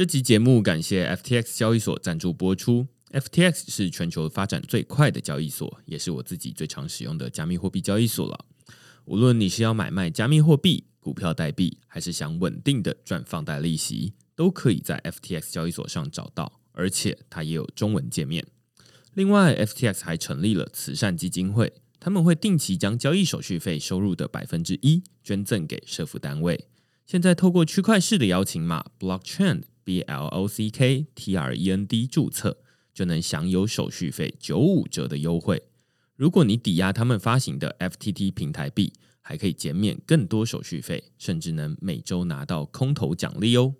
这集节目感谢 FTX 交易所赞助播出。FTX 是全球发展最快的交易所，也是我自己最常使用的加密货币交易所了。无论你是要买卖加密货币、股票代币，还是想稳定的赚放贷利息，都可以在 FTX 交易所上找到，而且它也有中文界面。另外，FTX 还成立了慈善基金会，他们会定期将交易手续费收入的百分之一捐赠给社福单位。现在透过区块式的邀请码 Blockchain B L O C K T R E N D 注册，就能享有手续费九五折的优惠。如果你抵押他们发行的 FTT 平台币，还可以减免更多手续费，甚至能每周拿到空头奖励哦。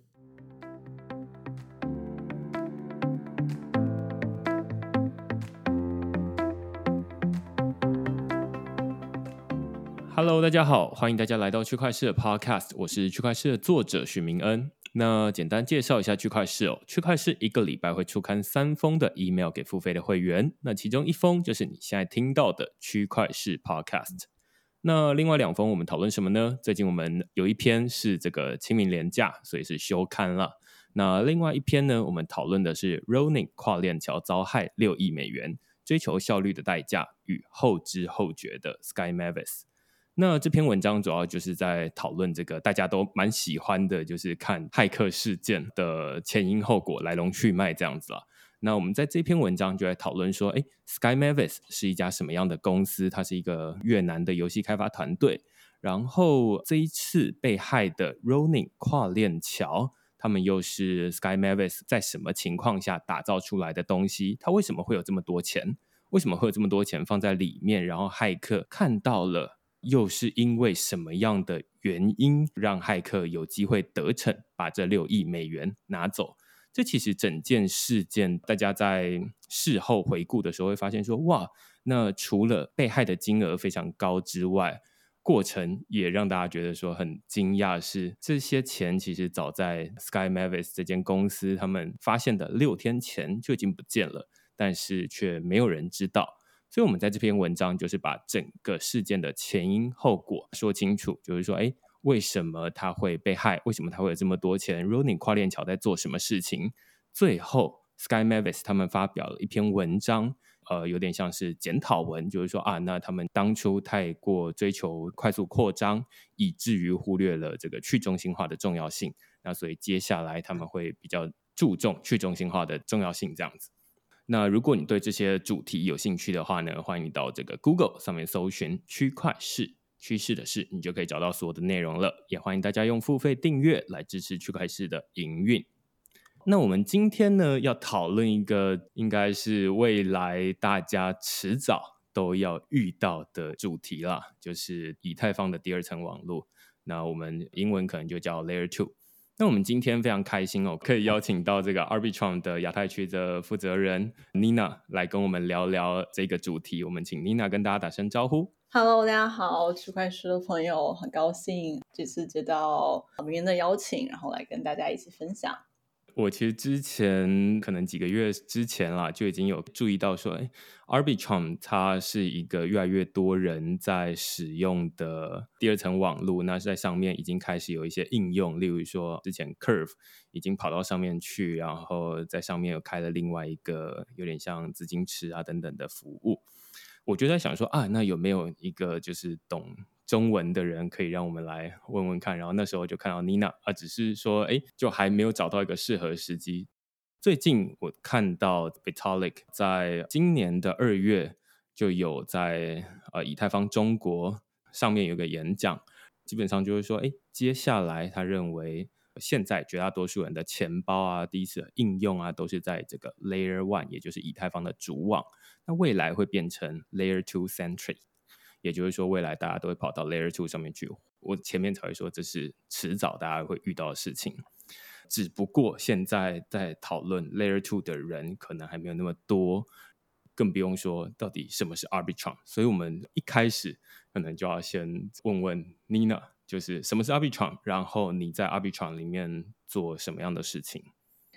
Hello，大家好，欢迎大家来到区块市的 Podcast，我是区块市的作者许明恩。那简单介绍一下区块市哦，区块市一个礼拜会出刊三封的 email 给付费的会员，那其中一封就是你现在听到的区块市 Podcast。那另外两封我们讨论什么呢？最近我们有一篇是这个清明廉假，所以是休刊了。那另外一篇呢，我们讨论的是 Rolling 跨链桥遭害六亿美元，追求效率的代价与后知后觉的 Sky Mavis。那这篇文章主要就是在讨论这个大家都蛮喜欢的，就是看骇客事件的前因后果、来龙去脉这样子啊。那我们在这篇文章就在讨论说，哎，Sky Mavis 是一家什么样的公司？它是一个越南的游戏开发团队。然后这一次被害的 Rolling 跨链桥，他们又是 Sky Mavis 在什么情况下打造出来的东西？它为什么会有这么多钱？为什么会有这么多钱放在里面？然后骇客看到了。又是因为什么样的原因让骇客有机会得逞，把这六亿美元拿走？这其实整件事件，大家在事后回顾的时候会发现说，哇，那除了被害的金额非常高之外，过程也让大家觉得说很惊讶，是这些钱其实早在 Sky Mavis 这间公司他们发现的六天前就已经不见了，但是却没有人知道。所以，我们在这篇文章就是把整个事件的前因后果说清楚，就是说，哎，为什么他会被害？为什么他会有这么多钱？Rolling 跨链桥在做什么事情？最后，Sky Mavis 他们发表了一篇文章，呃，有点像是检讨文，就是说啊，那他们当初太过追求快速扩张，以至于忽略了这个去中心化的重要性。那所以接下来他们会比较注重去中心化的重要性，这样子。那如果你对这些主题有兴趣的话呢，欢迎你到这个 Google 上面搜寻“区块市趋势的事”，你就可以找到所有的内容了。也欢迎大家用付费订阅来支持区块市的营运。那我们今天呢，要讨论一个应该是未来大家迟早都要遇到的主题啦，就是以太坊的第二层网络。那我们英文可能就叫 Layer Two。那我们今天非常开心哦，可以邀请到这个 Arbitrum 的亚太区的负责人 Nina 来跟我们聊聊这个主题。我们请 Nina 跟大家打声招呼。Hello，大家好，区块链的朋友，很高兴这次接到别人的邀请，然后来跟大家一起分享。我其实之前可能几个月之前啦，就已经有注意到说，哎，Arbitrum 它是一个越来越多人在使用的第二层网络，那是在上面已经开始有一些应用，例如说之前 Curve 已经跑到上面去，然后在上面又开了另外一个有点像资金池啊等等的服务。我就在想说啊，那有没有一个就是懂？中文的人可以让我们来问问看，然后那时候就看到 Nina 啊，只是说哎，就还没有找到一个适合时机。最近我看到 Vitalik 在今年的二月就有在呃以太坊中国上面有个演讲，基本上就是说哎，接下来他认为现在绝大多数人的钱包啊、第一次应用啊，都是在这个 Layer One，也就是以太坊的主网，那未来会变成 Layer Two Century。也就是说，未来大家都会跑到 Layer Two 上面去。我前面才会说，这是迟早大家会遇到的事情。只不过现在在讨论 Layer Two 的人可能还没有那么多，更不用说到底什么是 Arbitrum。所以我们一开始可能就要先问问 Nina，就是什么是 Arbitrum，然后你在 Arbitrum 里面做什么样的事情？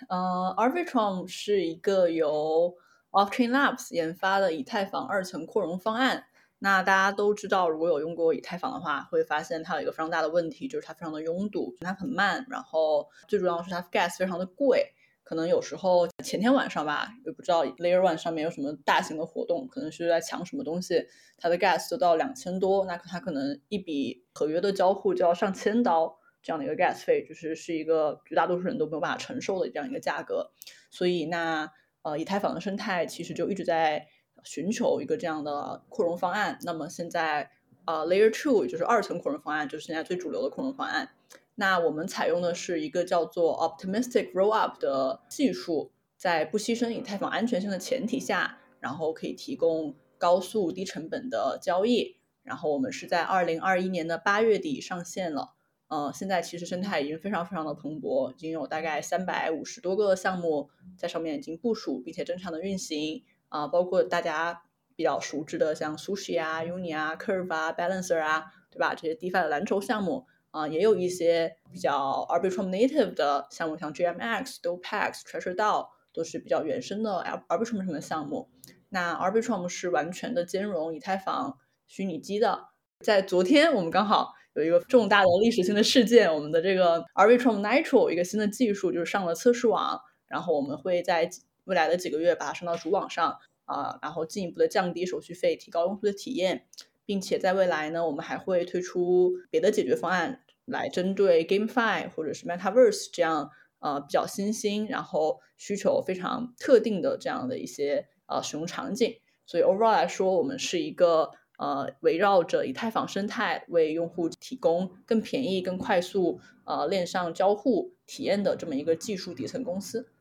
呃，Arbitrum 是一个由 Offchain Labs 研发的以太坊二层扩容方案。那大家都知道，如果有用过以太坊的话，会发现它有一个非常大的问题，就是它非常的拥堵，它很慢，然后最主要是它 gas 非常的贵。可能有时候前天晚上吧，也不知道 Layer One 上面有什么大型的活动，可能是在抢什么东西，它的 gas 就到两千多，那它可能一笔合约的交互就要上千刀这样的一个 gas 费，就是是一个绝大多数人都没有办法承受的这样一个价格。所以那呃，以太坊的生态其实就一直在。寻求一个这样的扩容方案，那么现在呃，Layer Two 就是二层扩容方案，就是现在最主流的扩容方案。那我们采用的是一个叫做 Optimistic Rollup 的技术，在不牺牲以太坊安全性的前提下，然后可以提供高速低成本的交易。然后我们是在二零二一年的八月底上线了。呃，现在其实生态已经非常非常的蓬勃，已经有大概三百五十多个项目在上面已经部署，并且正常的运行。啊，包括大家比较熟知的像 Sushi 啊、Uni 啊、Curve 啊、Balancer 啊，对吧？这些 DeFi 的蓝筹项目啊，也有一些比较 Arbitrum Native 的项目，像 GMX、DoPax、Treasure DAO 都是比较原生的 Arbitrum 上的项目。那 Arbitrum 是完全的兼容以太坊虚拟机的。在昨天，我们刚好有一个重大的历史性的事件，我们的这个 Arbitrum Nitro 一个新的技术就是上了测试网，然后我们会在。未来的几个月把它升到主网上啊，然后进一步的降低手续费，提高用户的体验，并且在未来呢，我们还会推出别的解决方案来针对 GameFi 或者是 MetaVerse 这样呃比较新兴，然后需求非常特定的这样的一些呃使用场景。所以 overall 来说，我们是一个呃围绕着以太坊生态为用户提供更便宜、更快速呃链上交互体验的这么一个技术底层公司。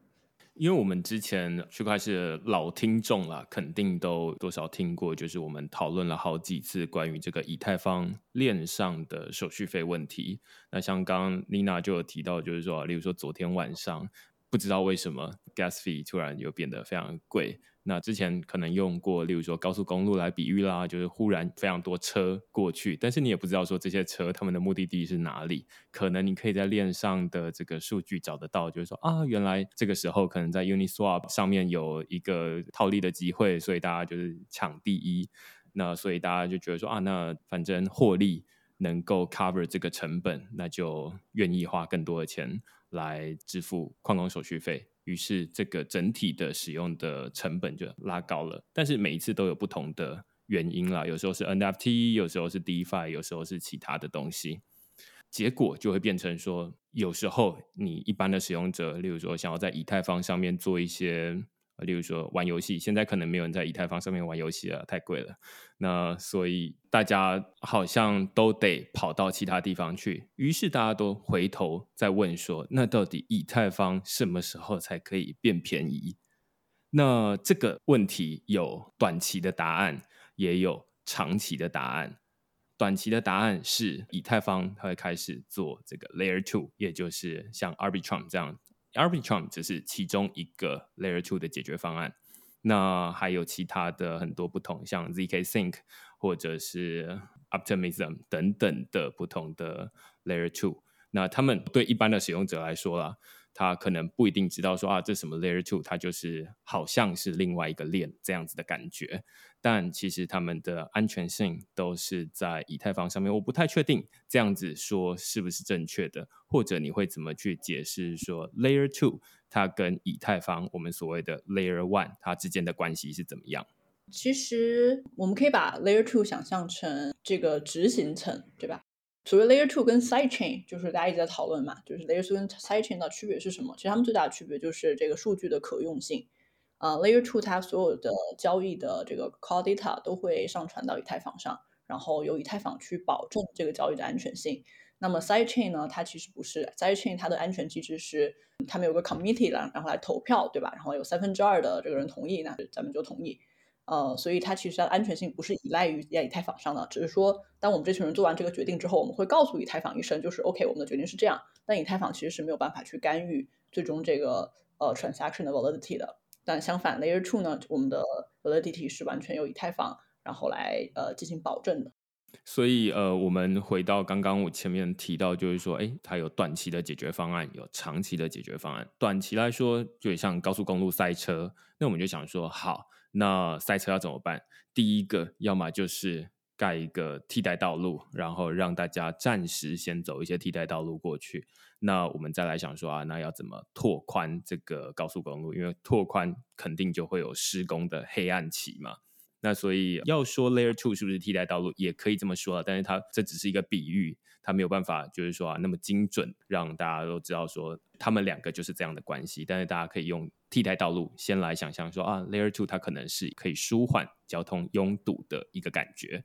因为我们之前区块是老听众了，肯定都多少听过，就是我们讨论了好几次关于这个以太坊链上的手续费问题。那像刚刚 Nina 就有提到，就是说，例如说昨天晚上，不知道为什么 gas fee 突然又变得非常贵。那之前可能用过，例如说高速公路来比喻啦，就是忽然非常多车过去，但是你也不知道说这些车他们的目的地是哪里。可能你可以在链上的这个数据找得到，就是说啊，原来这个时候可能在 Uniswap 上面有一个套利的机会，所以大家就是抢第一。那所以大家就觉得说啊，那反正获利能够 cover 这个成本，那就愿意花更多的钱来支付矿工手续费。于是，这个整体的使用的成本就拉高了。但是每一次都有不同的原因啦，有时候是 NFT，有时候是 DeFi，有时候是其他的东西。结果就会变成说，有时候你一般的使用者，例如说想要在以太坊上面做一些。例如说玩游戏，现在可能没有人在以太坊上面玩游戏了，太贵了。那所以大家好像都得跑到其他地方去，于是大家都回头在问说：那到底以太坊什么时候才可以变便宜？那这个问题有短期的答案，也有长期的答案。短期的答案是以太坊它会开始做这个 Layer Two，也就是像 Arbitrum 这样。Arbitrum 只是其中一个 Layer Two 的解决方案，那还有其他的很多不同，像 zk Sync 或者是 Optimism 等等的不同的 Layer Two。那他们对一般的使用者来说啦，他可能不一定知道说啊，这什么 Layer Two，它就是好像是另外一个链这样子的感觉。但其实他们的安全性都是在以太坊上面，我不太确定这样子说是不是正确的，或者你会怎么去解释说 Layer Two 它跟以太坊我们所谓的 Layer One 它之间的关系是怎么样？其实我们可以把 Layer Two 想象成这个执行层，对吧？所谓 Layer Two 跟 Side Chain，就是大家一直在讨论嘛，就是 Layer Two 跟 Side Chain 的区别是什么？其实它们最大的区别就是这个数据的可用性。呃，Layer Two 它所有的交易的这个 Call Data 都会上传到以太坊上，然后由以太坊去保证这个交易的安全性。那么 Side Chain 呢，它其实不是 Side Chain，它的安全机制是他们有个 Committee 了，然后来投票，对吧？然后有三分之二的这个人同意，那咱们就同意。呃，所以它其实它的安全性不是依赖于在以太坊上的，只是说当我们这群人做完这个决定之后，我们会告诉以太坊一声，就是 OK，我们的决定是这样。但以太坊其实是没有办法去干预最终这个呃 Transaction 的 Validity 的。但相反，Layer Two 呢，我们的 validity 是完全由以太坊然后来呃进行保证的。所以呃，我们回到刚刚我前面提到，就是说，哎，它有短期的解决方案，有长期的解决方案。短期来说，就像高速公路塞车，那我们就想说，好，那赛车要怎么办？第一个，要么就是盖一个替代道路，然后让大家暂时先走一些替代道路过去。那我们再来想说啊，那要怎么拓宽这个高速公路？因为拓宽肯定就会有施工的黑暗期嘛。那所以要说 Layer Two 是不是替代道路，也可以这么说啊。但是它这只是一个比喻，它没有办法就是说啊那么精准，让大家都知道说他们两个就是这样的关系。但是大家可以用替代道路先来想象说啊，Layer Two 它可能是可以舒缓交通拥堵的一个感觉。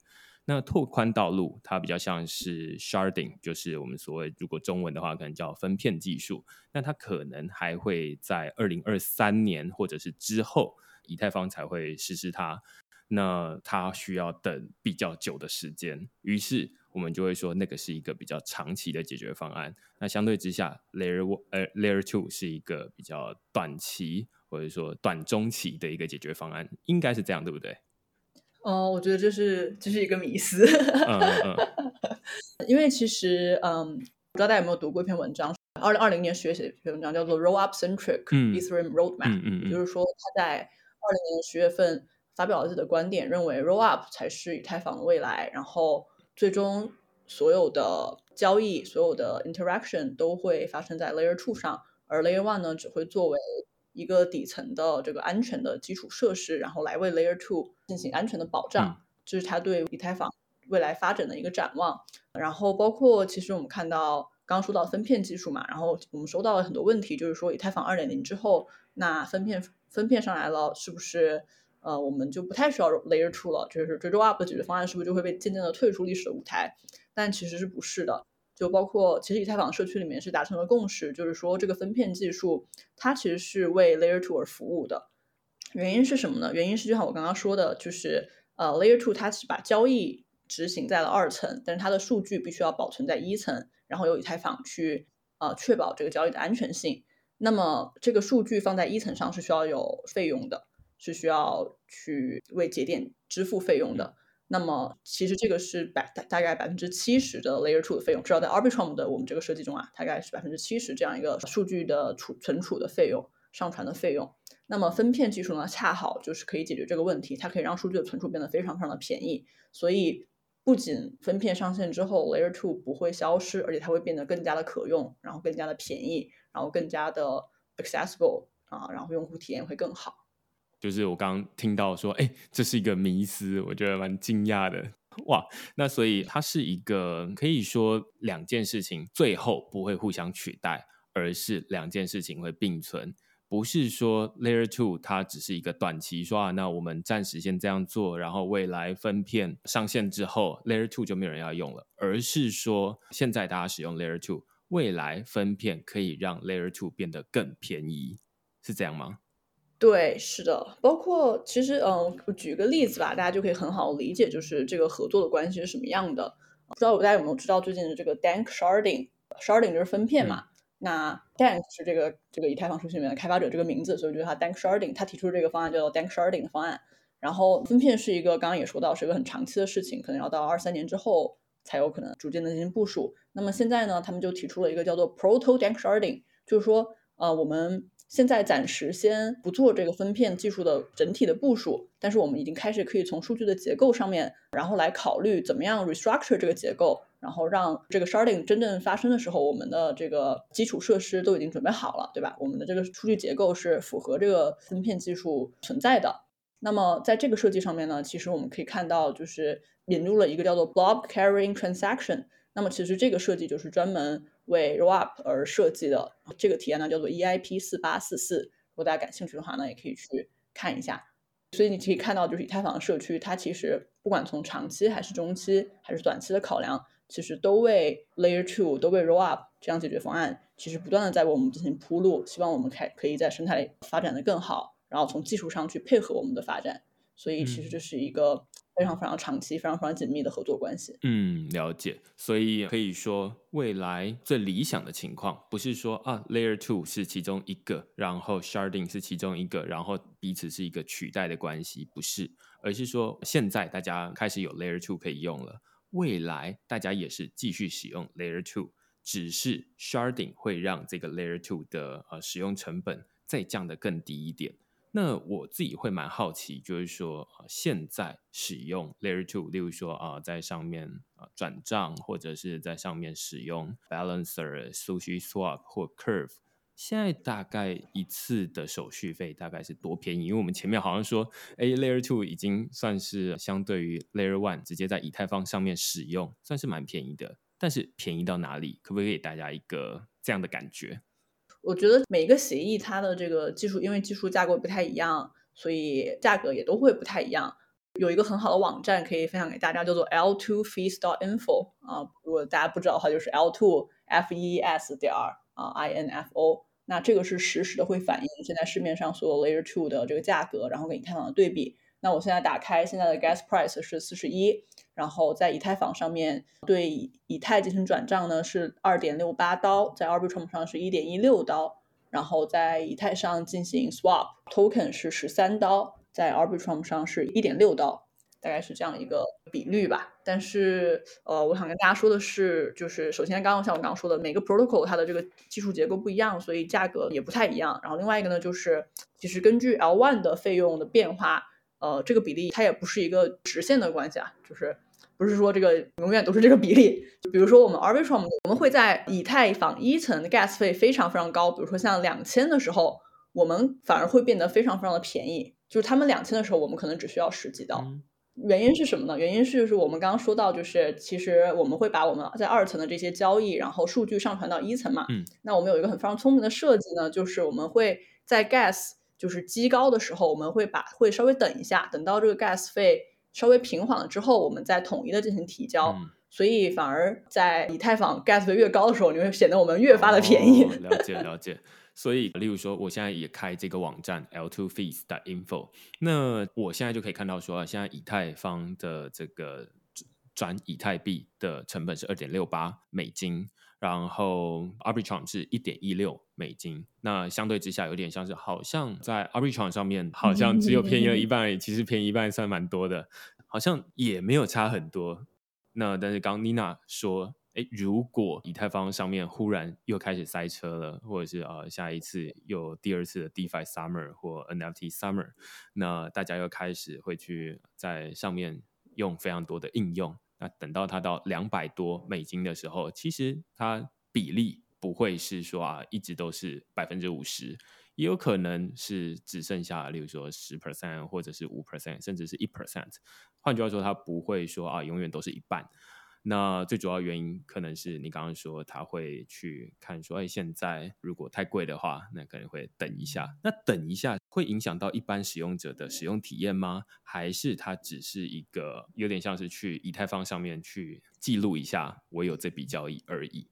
那拓宽道路，它比较像是 sharding，就是我们所谓如果中文的话，可能叫分片技术。那它可能还会在二零二三年或者是之后，以太坊才会实施它。那它需要等比较久的时间，于是我们就会说那个是一个比较长期的解决方案。那相对之下，Layer One 呃 Layer Two 是一个比较短期或者说短中期的一个解决方案，应该是这样，对不对？哦，我觉得这是这是一个迷思。嗯嗯。因为其实嗯，不知道大家有没有读过一篇文章，二零二零年学写的一篇文章，叫做 Roll Up Centric Ethereum Roadmap，嗯嗯，就是说他在二零年十月份。发表了自己的观点，认为 Roll Up 才是以太坊的未来，然后最终所有的交易、所有的 interaction 都会发生在 Layer Two 上，而 Layer One 呢只会作为一个底层的这个安全的基础设施，然后来为 Layer Two 进行安全的保障。这是他对以太坊未来发展的一个展望。然后包括其实我们看到刚刚说到分片技术嘛，然后我们收到了很多问题，就是说以太坊二点零之后，那分片分片上来了，是不是？呃，我们就不太需要 Layer Two 了，就是追 Roll Up 的解决方案是不是就会被渐渐的退出历史的舞台？但其实是不是的，就包括其实以太坊社区里面是达成了共识，就是说这个分片技术它其实是为 Layer Two 而服务的。原因是什么呢？原因是就像我刚刚说的，就是呃 Layer Two 它是把交易执行在了二层，但是它的数据必须要保存在一层，然后由以太坊去呃确保这个交易的安全性。那么这个数据放在一层上是需要有费用的。是需要去为节点支付费用的。那么，其实这个是百大大概百分之七十的 Layer Two 的费用，至少在 Arbitrum 的我们这个设计中啊，大概是百分之七十这样一个数据的储存储的费用、上传的费用。那么分片技术呢，恰好就是可以解决这个问题，它可以让数据的存储变得非常非常的便宜。所以，不仅分片上线之后 Layer Two 不会消失，而且它会变得更加的可用，然后更加的便宜，然后更加的 accessible 啊，然后用户体验会更好。就是我刚刚听到说，哎，这是一个迷思，我觉得蛮惊讶的。哇，那所以它是一个可以说两件事情最后不会互相取代，而是两件事情会并存。不是说 Layer Two 它只是一个短期说啊，那我们暂时先这样做，然后未来分片上线之后，Layer Two 就没有人要用了，而是说现在大家使用 Layer Two，未来分片可以让 Layer Two 变得更便宜，是这样吗？对，是的，包括其实，嗯，我举个例子吧，大家就可以很好理解，就是这个合作的关系是什么样的。不知道大家有没有知道最近的这个 Dank Sharding，Sharding 就是分片嘛。那 Dank 是这个这个以太坊社区里面的开发者这个名字，所以我觉得他 Dank Sharding，他提出这个方案叫做 Dank Sharding 的方案。然后分片是一个刚刚也说到是一个很长期的事情，可能要到二三年之后才有可能逐渐的进行部署。那么现在呢，他们就提出了一个叫做 Proto Dank Sharding，就是说，呃，我们。现在暂时先不做这个分片技术的整体的部署，但是我们已经开始可以从数据的结构上面，然后来考虑怎么样 restructure 这个结构，然后让这个 sharding 真正发生的时候，我们的这个基础设施都已经准备好了，对吧？我们的这个数据结构是符合这个分片技术存在的。那么在这个设计上面呢，其实我们可以看到，就是引入了一个叫做 blob carrying transaction。那么其实这个设计就是专门。为 Roll Up 而设计的这个体验呢，叫做 EIP 四八四四。如果大家感兴趣的话呢，也可以去看一下。所以你可以看到，就是以太坊社区，它其实不管从长期还是中期还是短期的考量，其实都为 Layer Two 都为 Roll Up 这样解决方案，其实不断的在为我们进行铺路，希望我们开可以在生态里发展的更好，然后从技术上去配合我们的发展。所以其实这是一个。非常非常长期、非常非常紧密的合作关系。嗯，了解。所以可以说，未来最理想的情况，不是说啊，Layer Two 是其中一个，然后 Sharding 是其中一个，然后彼此是一个取代的关系，不是，而是说现在大家开始有 Layer Two 可以用了，未来大家也是继续使用 Layer Two，只是 Sharding 会让这个 Layer Two 的呃使用成本再降得更低一点。那我自己会蛮好奇，就是说啊现在使用 Layer Two，例如说啊，在上面啊转账，或者是在上面使用 Balancer、Sushi Swap 或 Curve。现在大概一次的手续费大概是多便宜？因为我们前面好像说，哎，Layer Two 已经算是相对于 Layer One 直接在以太坊上面使用，算是蛮便宜的。但是便宜到哪里？可不可以给大家一个这样的感觉？我觉得每一个协议它的这个技术，因为技术架构不太一样，所以价格也都会不太一样。有一个很好的网站可以分享给大家，叫做 L2Fees.info 啊，如果大家不知道的话，就是 L2 F E S 点啊 I N F O。那这个是实时的会反映现在市面上所有 Layer Two 的这个价格，然后跟以太坊的对比。那我现在打开现在的 Gas Price 是四十一，然后在以太坊上面对以太进行转账呢是二点六八刀，在 Arbitrum 上是一点一六刀，然后在以太上进行 Swap Token 是十三刀，在 Arbitrum 上是一点六刀。大概是这样一个比率吧，但是呃，我想跟大家说的是，就是首先刚刚像我刚刚说的，每个 protocol 它的这个技术结构不一样，所以价格也不太一样。然后另外一个呢，就是其实根据 L one 的费用的变化，呃，这个比例它也不是一个直线的关系啊，就是不是说这个永远都是这个比例。就比如说我们 Arbitrum，我们会在以太坊一层的 gas 费非常非常高，比如说像两千的时候，我们反而会变得非常非常的便宜。就是他们两千的时候，我们可能只需要十几刀。原因是什么呢？原因是就是我们刚刚说到，就是其实我们会把我们在二层的这些交易，然后数据上传到一层嘛。嗯。那我们有一个很非常聪明的设计呢，就是我们会在 gas 就是激高的时候，我们会把会稍微等一下，等到这个 gas 费稍微平缓了之后，我们再统一的进行提交。嗯。所以反而在以太坊 gas 费越高的时候，你会显得我们越发的便宜。了解了解。所以，例如说，我现在也开这个网站 L2Fees 的 info，那我现在就可以看到说，现在以太坊的这个转以太币的成本是二点六八美金，然后 Arbitrum 是一点一六美金。那相对之下，有点像是好像在 Arbitrum 上面好像只有便宜了一半，其实便宜一半算蛮多的，好像也没有差很多。那但是刚 Nina 说。哎，如果以太坊上面忽然又开始塞车了，或者是呃下一次有第二次的 DeFi Summer 或 NFT Summer，那大家又开始会去在上面用非常多的应用。那等到它到两百多美金的时候，其实它比例不会是说啊一直都是百分之五十，也有可能是只剩下，例如说十 percent 或者是五 percent，甚至是一 percent。换句话说，它不会说啊永远都是一半。那最主要原因可能是你刚刚说他会去看说，哎，现在如果太贵的话，那可能会等一下。那等一下会影响到一般使用者的使用体验吗？还是它只是一个有点像是去以太坊上面去记录一下我有这笔交易而已？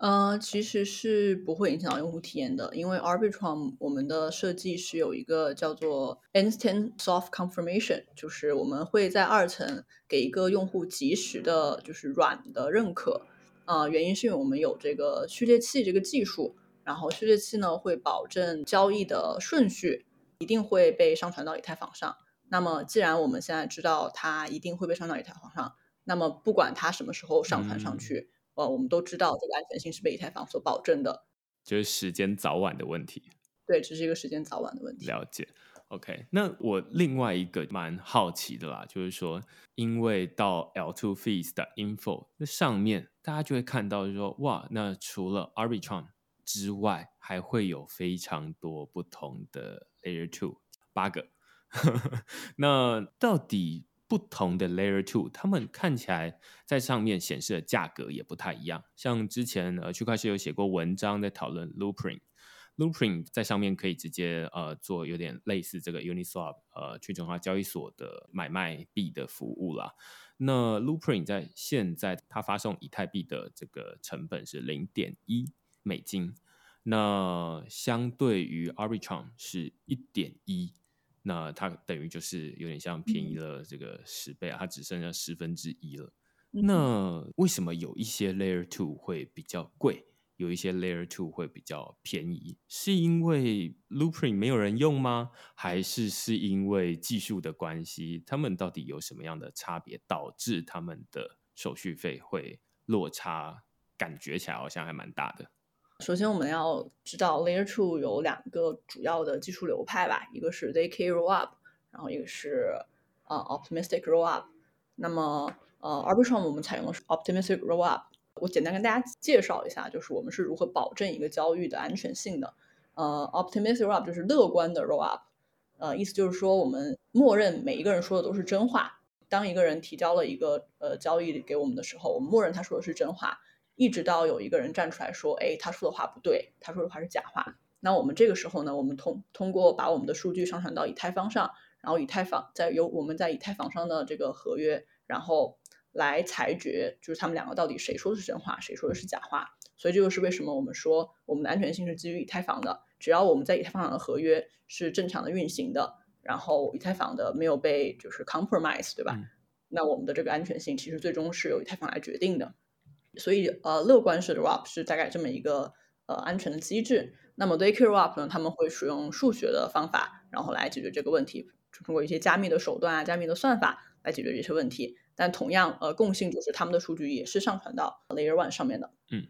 呃，其实是不会影响到用户体验的，因为 Arbitrum 我们的设计是有一个叫做 Instant Soft Confirmation，就是我们会在二层给一个用户及时的，就是软的认可。啊，原因是因为我们有这个序列器这个技术，然后序列器呢会保证交易的顺序一定会被上传到以太坊上。那么既然我们现在知道它一定会被上传到以太坊上，那么不管它什么时候上传上去。呃，我们都知道这个安全性是被以太坊所保证的，就是时间早晚的问题。对，只是一个时间早晚的问题。了解。OK，那我另外一个蛮好奇的啦，就是说，因为到 L2Fees 的 info 那上面，大家就会看到说，哇，那除了 Arbitrum 之外，还会有非常多不同的 Layer Two 八个。那到底？不同的 Layer Two，他们看起来在上面显示的价格也不太一样。像之前呃区块链有写过文章在讨论 Loopring，Loopring 在上面可以直接呃做有点类似这个 Uniswap 呃去中心化交易所的买卖币的服务啦。那 Loopring 在现在它发送以太币的这个成本是零点一美金，那相对于 Arbitrum 是一点一。那它等于就是有点像便宜了这个十倍啊，它只剩下十分之一了。那为什么有一些 Layer Two 会比较贵，有一些 Layer Two 会比较便宜？是因为 Loopring 没有人用吗？还是是因为技术的关系？他们到底有什么样的差别，导致他们的手续费会落差？感觉起来好像还蛮大的。首先我们要知道 Layer Two 有两个主要的技术流派吧，一个是 ZK Rollup，然后一个是呃 Optimistic Rollup。那么呃 Arbitrum 我们采用的是 Optimistic Rollup。我简单跟大家介绍一下，就是我们是如何保证一个交易的安全性的。呃，Optimistic Rollup 就是乐观的 Rollup。呃，意思就是说我们默认每一个人说的都是真话。当一个人提交了一个呃交易给我们的时候，我们默认他说的是真话，一直到有一个人站出来说，哎，他说的话不对，他说的话是假话。那我们这个时候呢，我们通通过把我们的数据上传到以太坊上，然后以太坊在由我们在以太坊上的这个合约，然后来裁决，就是他们两个到底谁说的是真话，谁说的是假话。所以这就是为什么我们说我们的安全性是基于以太坊的，只要我们在以太坊上的合约是正常的运行的。然后以太坊的没有被就是 compromise，对吧？那我们的这个安全性其实最终是由以太坊来决定的。所以呃，乐观式的 ROP 是大概这么一个呃安全的机制。那么 ZK ROP 呢，他们会使用数学的方法，然后来解决这个问题，通过一些加密的手段啊、加密的算法来解决这些问题。但同样呃，共性就是他们的数据也是上传到 Layer One 上面的。嗯。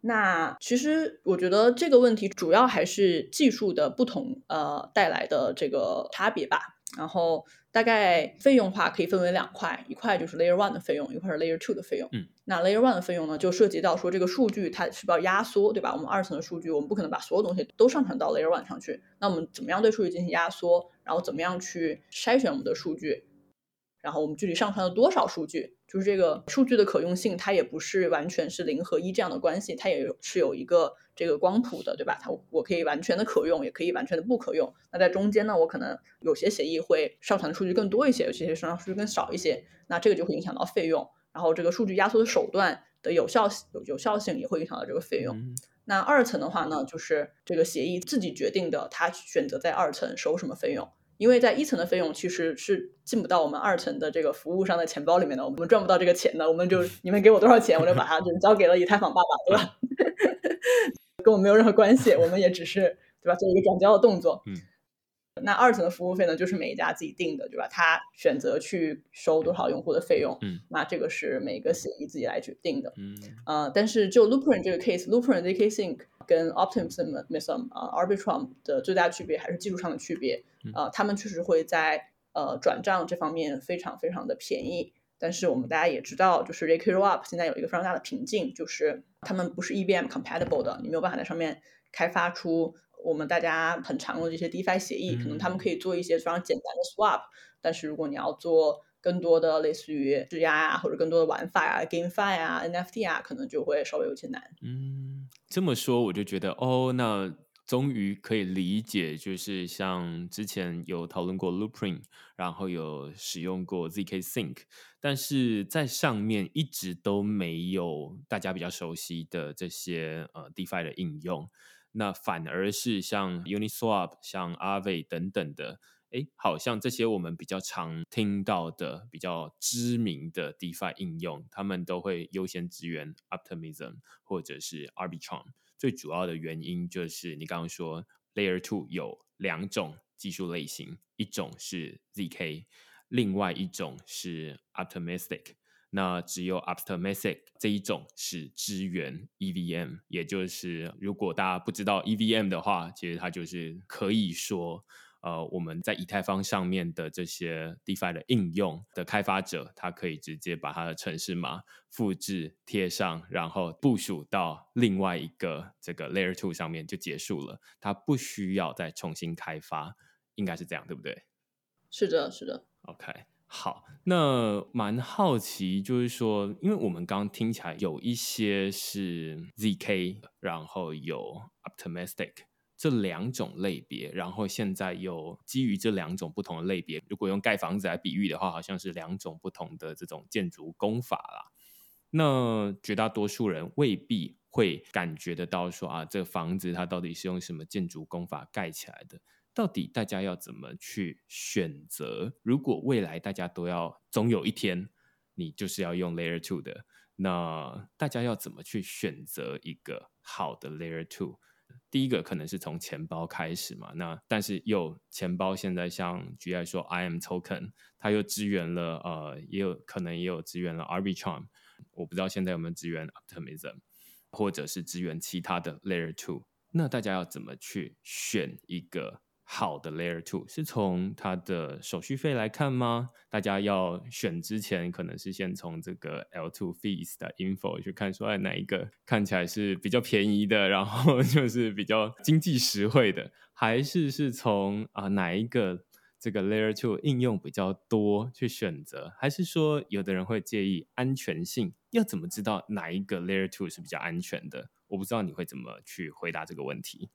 那其实我觉得这个问题主要还是技术的不同，呃带来的这个差别吧。然后大概费用的话可以分为两块，一块就是 Layer One 的费用，一块是 Layer Two 的费用。嗯，那 Layer One 的费用呢，就涉及到说这个数据它是不是要压缩，对吧？我们二层的数据，我们不可能把所有东西都上传到 Layer One 上去。那我们怎么样对数据进行压缩？然后怎么样去筛选我们的数据？然后我们具体上传了多少数据？就是这个数据的可用性，它也不是完全是零和一这样的关系，它也是有一个这个光谱的，对吧？它我可以完全的可用，也可以完全的不可用。那在中间呢，我可能有些协议会上传的数据更多一些，有些上传数据更少一些，那这个就会影响到费用。然后这个数据压缩的手段的有效有有效性也会影响到这个费用。那二层的话呢，就是这个协议自己决定的，它选择在二层收什么费用。因为在一层的费用其实是进不到我们二层的这个服务商的钱包里面的，我们赚不到这个钱的。我们就你们给我多少钱，我就把它就交给了以太坊爸爸，对吧？跟我们没有任何关系，我们也只是对吧，做一个转交的动作。嗯。那二层的服务费呢，就是每一家自己定的，对吧？他选择去收多少用户的费用，嗯，那这个是每个协议自己来决定的。嗯。呃，但是就 Loopring 这个 case，Looper ZK Sync 跟 Optimism 啊 Arbitrum 的最大区别还是技术上的区别。呃，他们确实会在呃转账这方面非常非常的便宜，但是我们大家也知道，就是 ZK Rollup 现在有一个非常大的瓶颈，就是他们不是 EVM compatible 的，你没有办法在上面开发出我们大家很常用的这些 DeFi 协议，可能他们可以做一些非常简单的 swap，但是如果你要做更多的类似于质押啊，或者更多的玩法啊，GameFi 啊，NFT 啊，可能就会稍微有些难。嗯，这么说我就觉得哦，那。终于可以理解，就是像之前有讨论过 Loopring，然后有使用过 ZK Sync，但是在上面一直都没有大家比较熟悉的这些呃 DeFi 的应用，那反而是像 Uniswap、像 Aave 等等的，哎，好像这些我们比较常听到的、比较知名的 DeFi 应用，他们都会优先支援 Optimism 或者是 Arbitrum。最主要的原因就是你刚刚说，Layer Two 有两种技术类型，一种是 ZK，另外一种是 Optimistic。那只有 Optimistic 这一种是支援 EVM，也就是如果大家不知道 EVM 的话，其实它就是可以说。呃，我们在以太坊上面的这些 DeFi 的应用的开发者，他可以直接把他的城市码复制贴上，然后部署到另外一个这个 Layer Two 上面就结束了，他不需要再重新开发，应该是这样，对不对？是的，是的。OK，好，那蛮好奇，就是说，因为我们刚刚听起来有一些是 ZK，然后有 Optimistic。这两种类别，然后现在又基于这两种不同的类别，如果用盖房子来比喻的话，好像是两种不同的这种建筑工法啦。那绝大多数人未必会感觉得到说啊，这个房子它到底是用什么建筑工法盖起来的？到底大家要怎么去选择？如果未来大家都要，总有一天你就是要用 Layer Two 的，那大家要怎么去选择一个好的 Layer Two？第一个可能是从钱包开始嘛，那但是又钱包现在像 G I 说，IM Token，它又支援了呃，也有可能也有支援了 Arbitrum，我不知道现在有没有支援 Optimism。或者是支援其他的 Layer Two。那大家要怎么去选一个？好的 Layer Two 是从它的手续费来看吗？大家要选之前，可能是先从这个 L Two Fees 的 info 去看，说哪一个看起来是比较便宜的，然后 就是比较经济实惠的，还是是从啊哪一个这个 Layer Two 应用比较多去选择？还是说有的人会介意安全性？要怎么知道哪一个 Layer Two 是比较安全的？我不知道你会怎么去回答这个问题。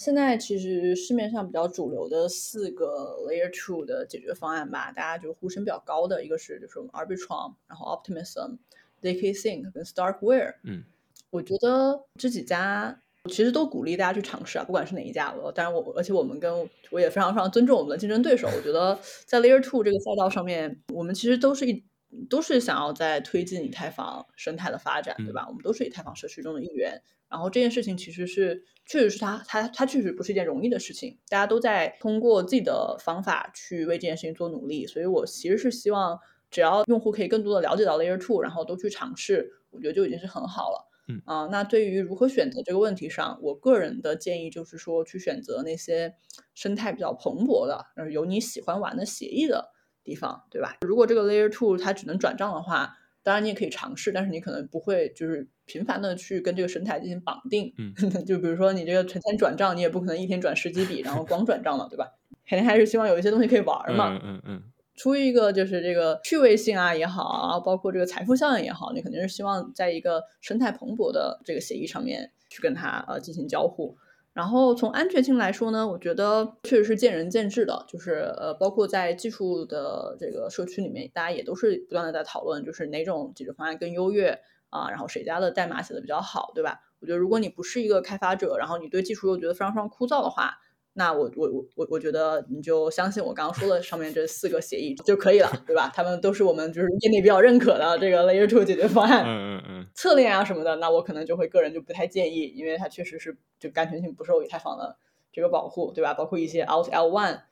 现在其实市面上比较主流的四个 Layer Two 的解决方案吧，大家就呼声比较高的一个是就是我们 Arbitrum，然后 Optimism、zkSync 跟 Starkware。嗯，我觉得这几家其实都鼓励大家去尝试啊，不管是哪一家。当然我而且我们跟我也非常非常尊重我们的竞争对手。我觉得在 Layer Two 这个赛道上面，我们其实都是一都是想要在推进以太坊生态的发展，对吧？我们都是以太坊社区中的一员。然后这件事情其实是，确实是他他他确实不是一件容易的事情，大家都在通过自己的方法去为这件事情做努力，所以我其实是希望，只要用户可以更多的了解到 Layer Two，然后都去尝试，我觉得就已经是很好了。嗯啊，那对于如何选择这个问题上，我个人的建议就是说，去选择那些生态比较蓬勃的，有你喜欢玩的协议的地方，对吧？如果这个 Layer Two 它只能转账的话。当然，你也可以尝试，但是你可能不会就是频繁的去跟这个生态进行绑定。嗯，就比如说你这个存钱转账，你也不可能一天转十几笔，然后 光转账嘛，对吧？肯定还是希望有一些东西可以玩嘛。嗯嗯嗯。出于一个就是这个趣味性啊也好啊，包括这个财富效应也好，你肯定是希望在一个生态蓬勃的这个协议上面去跟它呃进行交互。然后从安全性来说呢，我觉得确实是见仁见智的，就是呃，包括在技术的这个社区里面，大家也都是不断的在讨论，就是哪种解决方案更优越啊，然后谁家的代码写的比较好，对吧？我觉得如果你不是一个开发者，然后你对技术又觉得非常非常枯燥的话。那我我我我我觉得你就相信我刚刚说的上面这四个协议就可以了，对吧？他们都是我们就是业内比较认可的这个 Layer Two 解决方案。嗯嗯嗯。侧链啊什么的，那我可能就会个人就不太建议，因为它确实是就安全性不受以太坊的这个保护，对吧？包括一些 Out L One，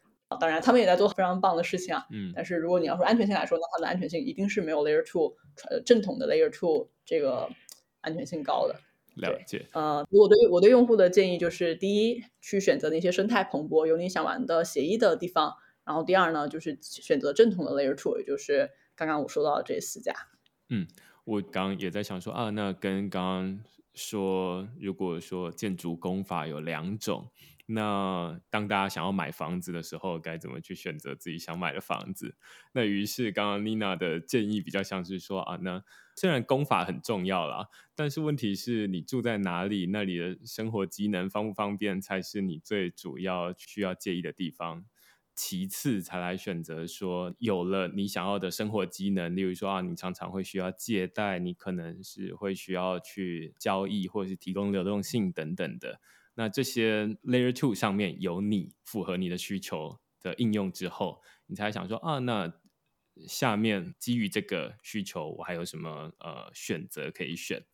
当然他们也在做非常棒的事情啊。嗯。但是如果你要说安全性来说，那它的安全性一定是没有 Layer Two 正统的 Layer Two 这个安全性高的。了解，呃，我对我对用户的建议就是：第一，去选择那些生态蓬勃、有你想玩的协议的地方；然后第二呢，就是选择正统的 Layer Two，也就是刚刚我说到的这四家。嗯，我刚也在想说啊，那跟刚刚说，如果说建筑工法有两种，那当大家想要买房子的时候，该怎么去选择自己想买的房子？那于是刚刚 Nina 的建议比较像是说啊，那。虽然功法很重要啦，但是问题是你住在哪里，那里的生活机能方不方便才是你最主要需要介意的地方。其次才来选择说，有了你想要的生活机能，例如说啊，你常常会需要借贷，你可能是会需要去交易或者是提供流动性等等的。那这些 Layer Two 上面有你符合你的需求的应用之后，你才想说啊，那。下面基于这个需求，我还有什么呃选择可以选？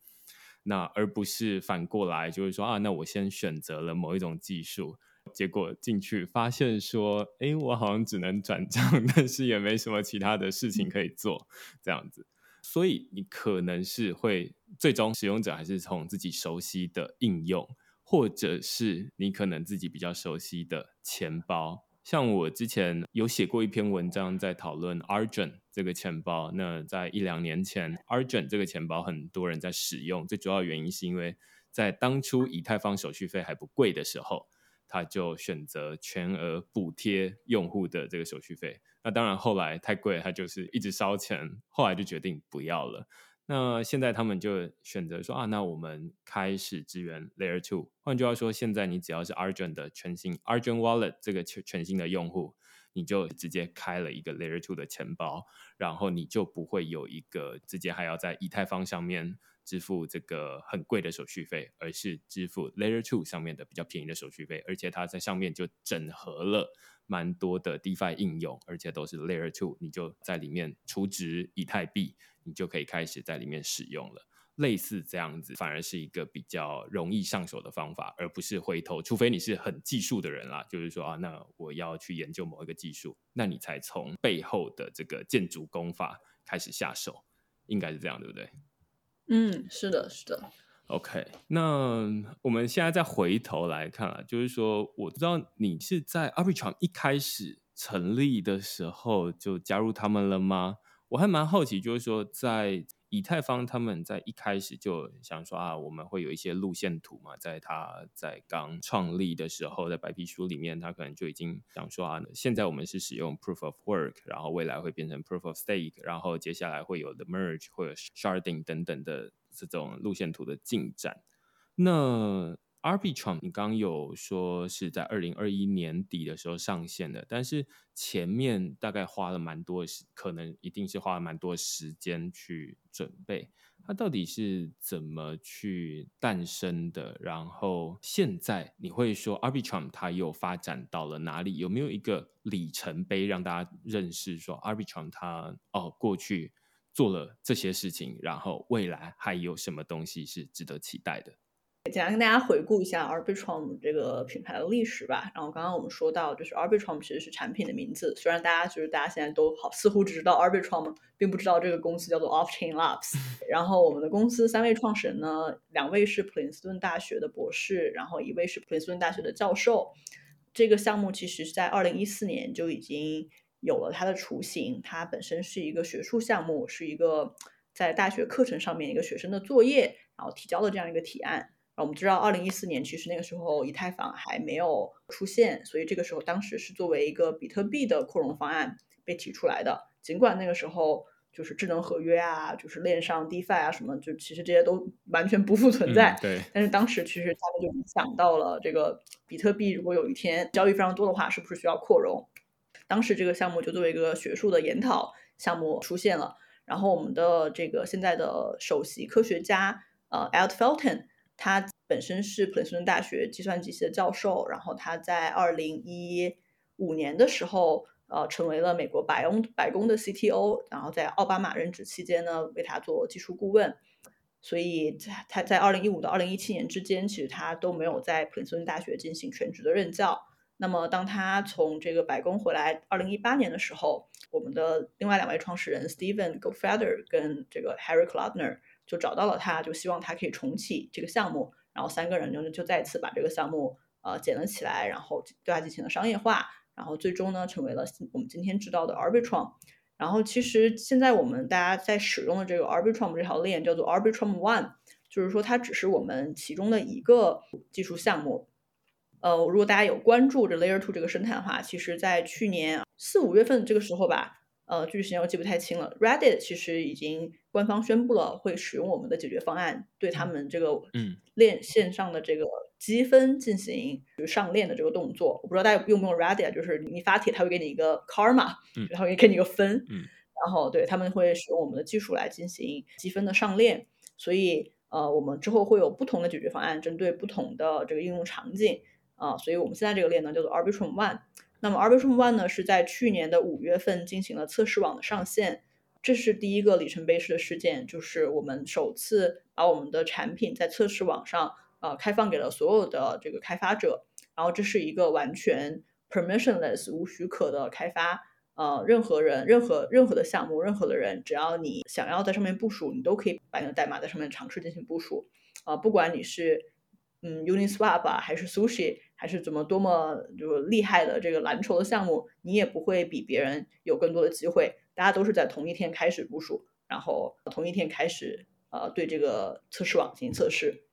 那而不是反过来，就是说啊，那我先选择了某一种技术，结果进去发现说，哎，我好像只能转账，但是也没什么其他的事情可以做，这样子。所以你可能是会最终使用者还是从自己熟悉的应用，或者是你可能自己比较熟悉的钱包。像我之前有写过一篇文章，在讨论 Argent 这个钱包。那在一两年前，Argent 这个钱包很多人在使用，最主要原因是因为在当初以太坊手续费还不贵的时候，他就选择全额补贴用户的这个手续费。那当然后来太贵，他就是一直烧钱，后来就决定不要了。那现在他们就选择说啊，那我们开始支援 Layer Two。换句话说，现在你只要是 Argent 的全新 Argent Wallet 这个全全新的用户，你就直接开了一个 Layer Two 的钱包，然后你就不会有一个直接还要在以太坊上面支付这个很贵的手续费，而是支付 Layer Two 上面的比较便宜的手续费，而且它在上面就整合了蛮多的 DeFi 应用，而且都是 Layer Two，你就在里面储值以太币。你就可以开始在里面使用了，类似这样子，反而是一个比较容易上手的方法，而不是回头，除非你是很技术的人啦，就是说啊，那我要去研究某一个技术，那你才从背后的这个建筑工法开始下手，应该是这样，对不对？嗯，是的，是的。OK，那我们现在再回头来看啊，就是说，我知道你是在 Arbitrum 一开始成立的时候就加入他们了吗？我还蛮好奇，就是说，在以太坊他们在一开始就想说啊，我们会有一些路线图嘛，在他在刚创立的时候，在白皮书里面，他可能就已经想说啊，现在我们是使用 Proof of Work，然后未来会变成 Proof of Stake，然后接下来会有 The Merge 或者 Sharding 等等的。这种路线图的进展，那 Arbitrum 你刚刚有说是在二零二一年底的时候上线的，但是前面大概花了蛮多时，可能一定是花了蛮多时间去准备。它到底是怎么去诞生的？然后现在你会说 Arbitrum 它又发展到了哪里？有没有一个里程碑让大家认识说 Arbitrum 它哦过去？做了这些事情，然后未来还有什么东西是值得期待的？简单跟大家回顾一下 Arbitrum 这个品牌的历史吧。然后刚刚我们说到，就是 Arbitrum 其实是产品的名字，虽然大家就是大家现在都好似乎只知道 Arbitrum，并不知道这个公司叫做 Offchain Labs。然后我们的公司三位创始人呢，两位是普林斯顿大学的博士，然后一位是普林斯顿大学的教授。这个项目其实是在二零一四年就已经。有了它的雏形，它本身是一个学术项目，是一个在大学课程上面一个学生的作业，然后提交的这样一个提案。我们知道，二零一四年其实那个时候以太坊还没有出现，所以这个时候当时是作为一个比特币的扩容方案被提出来的。尽管那个时候就是智能合约啊，就是链上 DeFi 啊什么，就其实这些都完全不复存在。对。但是当时其实他们就想到了，这个比特币如果有一天交易非常多的话，是不是需要扩容？当时这个项目就作为一个学术的研讨项目出现了，然后我们的这个现在的首席科学家呃 Alt Felten，他本身是普林斯顿大学计算机系的教授，然后他在二零一五年的时候呃成为了美国白宫白宫的 CTO，然后在奥巴马任职期间呢为他做技术顾问，所以他在二零一五到二零一七年之间，其实他都没有在普林斯顿大学进行全职的任教。那么，当他从这个白宫回来，二零一八年的时候，我们的另外两位创始人 Steven Goldfeder 跟这个 Harry Cloudner 就找到了他，就希望他可以重启这个项目。然后三个人就就再次把这个项目呃捡了起来，然后对它进行了商业化，然后最终呢成为了我们今天知道的 Arbitrum。然后其实现在我们大家在使用的这个 Arbitrum 这条链叫做 Arbitrum One，就是说它只是我们其中的一个技术项目。呃，如果大家有关注这 Layer Two 这个生态的话，其实，在去年四五月份这个时候吧，呃，具体时间我记不太清了。Reddit 其实已经官方宣布了会使用我们的解决方案，对他们这个嗯链线上的这个积分进行上链的这个动作。我不知道大家用不用 Reddit，就是你发帖，他会给你一个 Karma，然后也给你一个分，嗯，然后对他们会使用我们的技术来进行积分的上链。所以，呃，我们之后会有不同的解决方案，针对不同的这个应用场景。啊，所以我们现在这个链呢叫做 Arbitrum One。那么 Arbitrum One 呢是在去年的五月份进行了测试网的上线，这是第一个里程碑式的事件，就是我们首次把我们的产品在测试网上呃开放给了所有的这个开发者。然后这是一个完全 permissionless 无许可的开发，呃，任何人、任何任何的项目、任何的人，只要你想要在上面部署，你都可以把你的代码在上面尝试进行部署。啊，不管你是嗯，Uniswap，还是 Sushi。还是怎么多么就是厉害的这个蓝筹的项目，你也不会比别人有更多的机会。大家都是在同一天开始部署，然后同一天开始呃对这个测试网进行测试。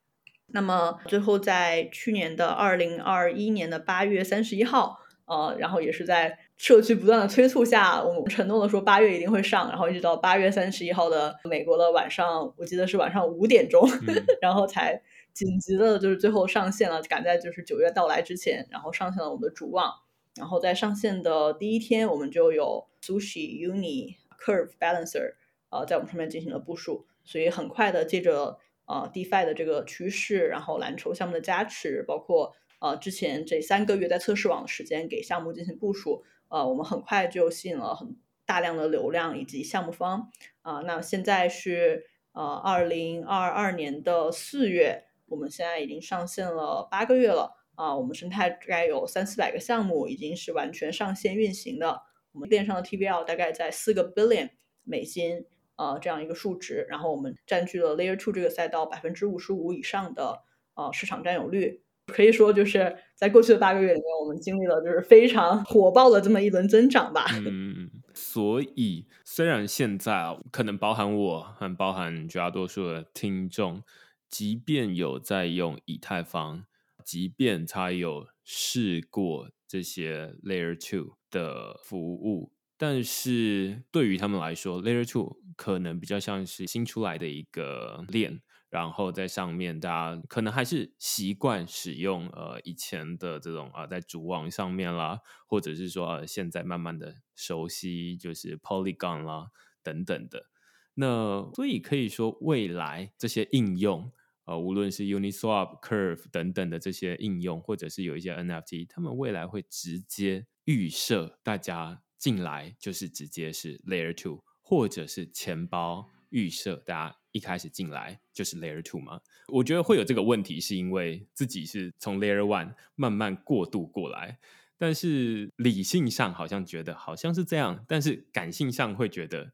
那么最后在去年的二零二一年的八月三十一号，呃，然后也是在社区不断的催促下，我们承诺了说八月一定会上，然后一直到八月三十一号的美国的晚上，我记得是晚上五点钟，然后才。紧急的，就是最后上线了，赶在就是九月到来之前，然后上线了我们的主网。然后在上线的第一天，我们就有 Sushi、Uni、Curve、Balancer，呃，在我们上面进行了部署。所以很快的，借着呃 DeFi 的这个趋势，然后蓝筹项目的加持，包括呃之前这三个月在测试网的时间给项目进行部署，呃，我们很快就吸引了很大量的流量以及项目方。啊，那现在是呃二零二二年的四月。我们现在已经上线了八个月了啊，我们生态大概有三四百个项目，已经是完全上线运行的。我们链上的 TVL 大概在四个 billion 美金，呃这样一个数值，然后我们占据了 Layer Two 这个赛道百分之五十五以上的呃市场占有率。可以说就是在过去的八个月里面，我们经历了就是非常火爆的这么一轮增长吧。嗯，所以虽然现在啊，可能包含我很包含绝大多数的听众，即便有在用以太坊，即便他有试过这些 Layer Two 的服务，但是对于他们来说，Layer Two 可能比较像是新出来的一个链。然后在上面，大家可能还是习惯使用呃以前的这种啊，在主网上面啦，或者是说呃现在慢慢的熟悉就是 Polygon 啦等等的。那所以可以说，未来这些应用呃，无论是 Uniswap、Curve 等等的这些应用，或者是有一些 NFT，他们未来会直接预设大家进来就是直接是 Layer Two，或者是钱包预设大家。一开始进来就是 Layer Two 吗？我觉得会有这个问题，是因为自己是从 Layer One 慢慢过渡过来，但是理性上好像觉得好像是这样，但是感性上会觉得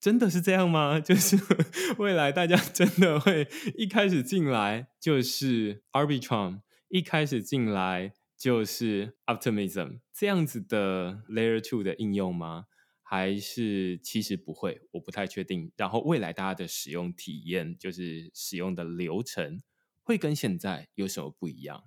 真的是这样吗？就是未来大家真的会一开始进来就是 Arbitrum，一开始进来就是 Optimism 这样子的 Layer Two 的应用吗？还是其实不会，我不太确定。然后未来大家的使用体验，就是使用的流程，会跟现在有什么不一样？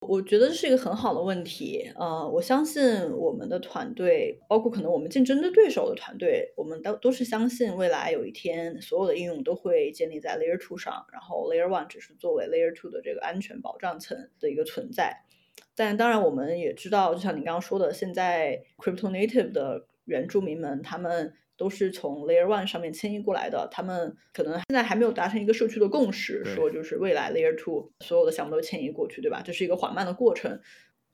我觉得这是一个很好的问题。呃，我相信我们的团队，包括可能我们竞争的对手的团队，我们都都是相信未来有一天，所有的应用都会建立在 Layer Two 上，然后 Layer One 只是作为 Layer Two 的这个安全保障层的一个存在。但当然，我们也知道，就像你刚刚说的，现在 Crypto Native 的原住民们，他们都是从 Layer One 上面迁移过来的，他们可能现在还没有达成一个社区的共识，说就是未来 Layer Two 所有的项目都迁移过去，对吧？这是一个缓慢的过程。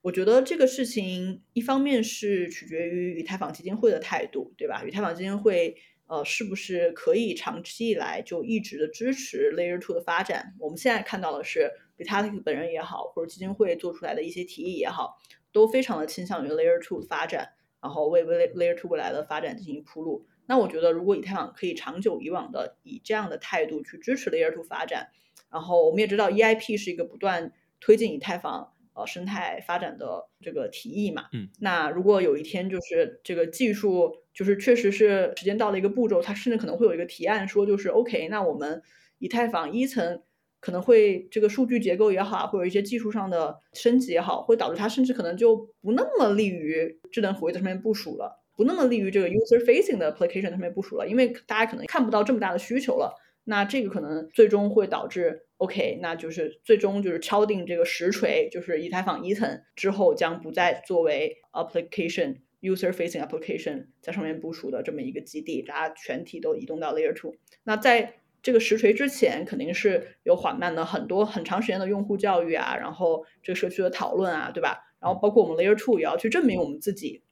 我觉得这个事情一方面是取决于以太坊基金会的态度，对吧？以太坊基金会呃是不是可以长期以来就一直的支持 Layer Two 的发展？我们现在看到的是，Vitalik 本人也好，或者基金会做出来的一些提议也好，都非常的倾向于 Layer Two 的发展。然后为 Layer Two 未来的发展进行铺路。那我觉得，如果以太坊可以长久以往的以这样的态度去支持 Layer Two 发展，然后我们也知道 EIP 是一个不断推进以太坊呃生态发展的这个提议嘛。嗯。那如果有一天就是这个技术就是确实是时间到了一个步骤，它甚至可能会有一个提案说，就是 OK，那我们以太坊一层。可能会这个数据结构也好，或者一些技术上的升级也好，会导致它甚至可能就不那么利于智能合约在上面部署了，不那么利于这个 user facing 的 application 上面部署了，因为大家可能看不到这么大的需求了。那这个可能最终会导致 OK，那就是最终就是敲定这个实锤，就是以太坊一层之后将不再作为 application user facing application 在上面部署的这么一个基地，大家全体都移动到 layer two。那在这个实锤之前肯定是有缓慢的很多很长时间的用户教育啊，然后这个社区的讨论啊，对吧？然后包括我们 Layer Two 也要去证明我们自己，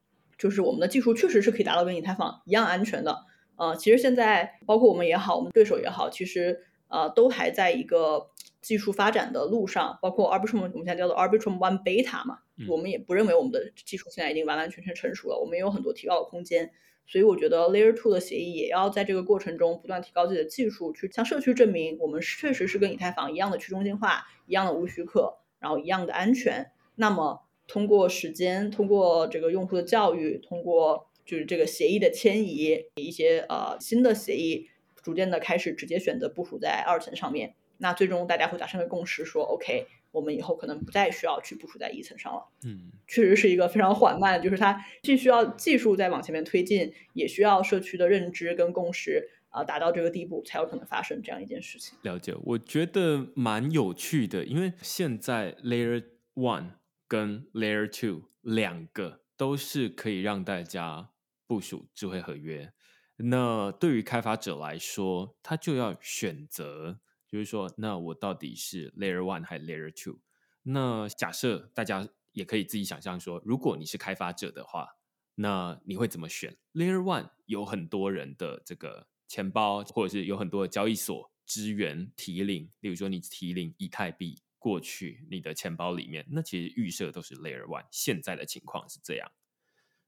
就是我们的技术确实是可以达到跟以太坊一样安全的。呃，其实现在包括我们也好，我们对手也好，其实呃都还在一个技术发展的路上。包括 Arbitrum，我们现在叫做 Arbitrum One Beta 嘛，我们也不认为我们的技术现在已经完完全全成熟了，我们也有很多提高的空间。所以我觉得 Layer Two 的协议也要在这个过程中不断提高自己的技术，去向社区证明我们确实是跟以太坊一样的去中心化，一样的无许可，然后一样的安全。那么通过时间，通过这个用户的教育，通过就是这个协议的迁移，一些呃新的协议，逐渐的开始直接选择部署在二层上面。那最终大家会达成个共识，说 OK。我们以后可能不再需要去部署在一层上了。嗯，确实是一个非常缓慢，就是它既需要技术在往前面推进，也需要社区的认知跟共识啊达到这个地步，才有可能发生这样一件事情。了解，我觉得蛮有趣的，因为现在 Layer One 跟 Layer Two 两个都是可以让大家部署智慧合约。那对于开发者来说，他就要选择。就是说，那我到底是 Layer One 还是 Layer Two？那假设大家也可以自己想象说，如果你是开发者的话，那你会怎么选？Layer One 有很多人的这个钱包，或者是有很多的交易所支援提领，例如说你提领以太币过去你的钱包里面，那其实预设都是 Layer One。现在的情况是这样。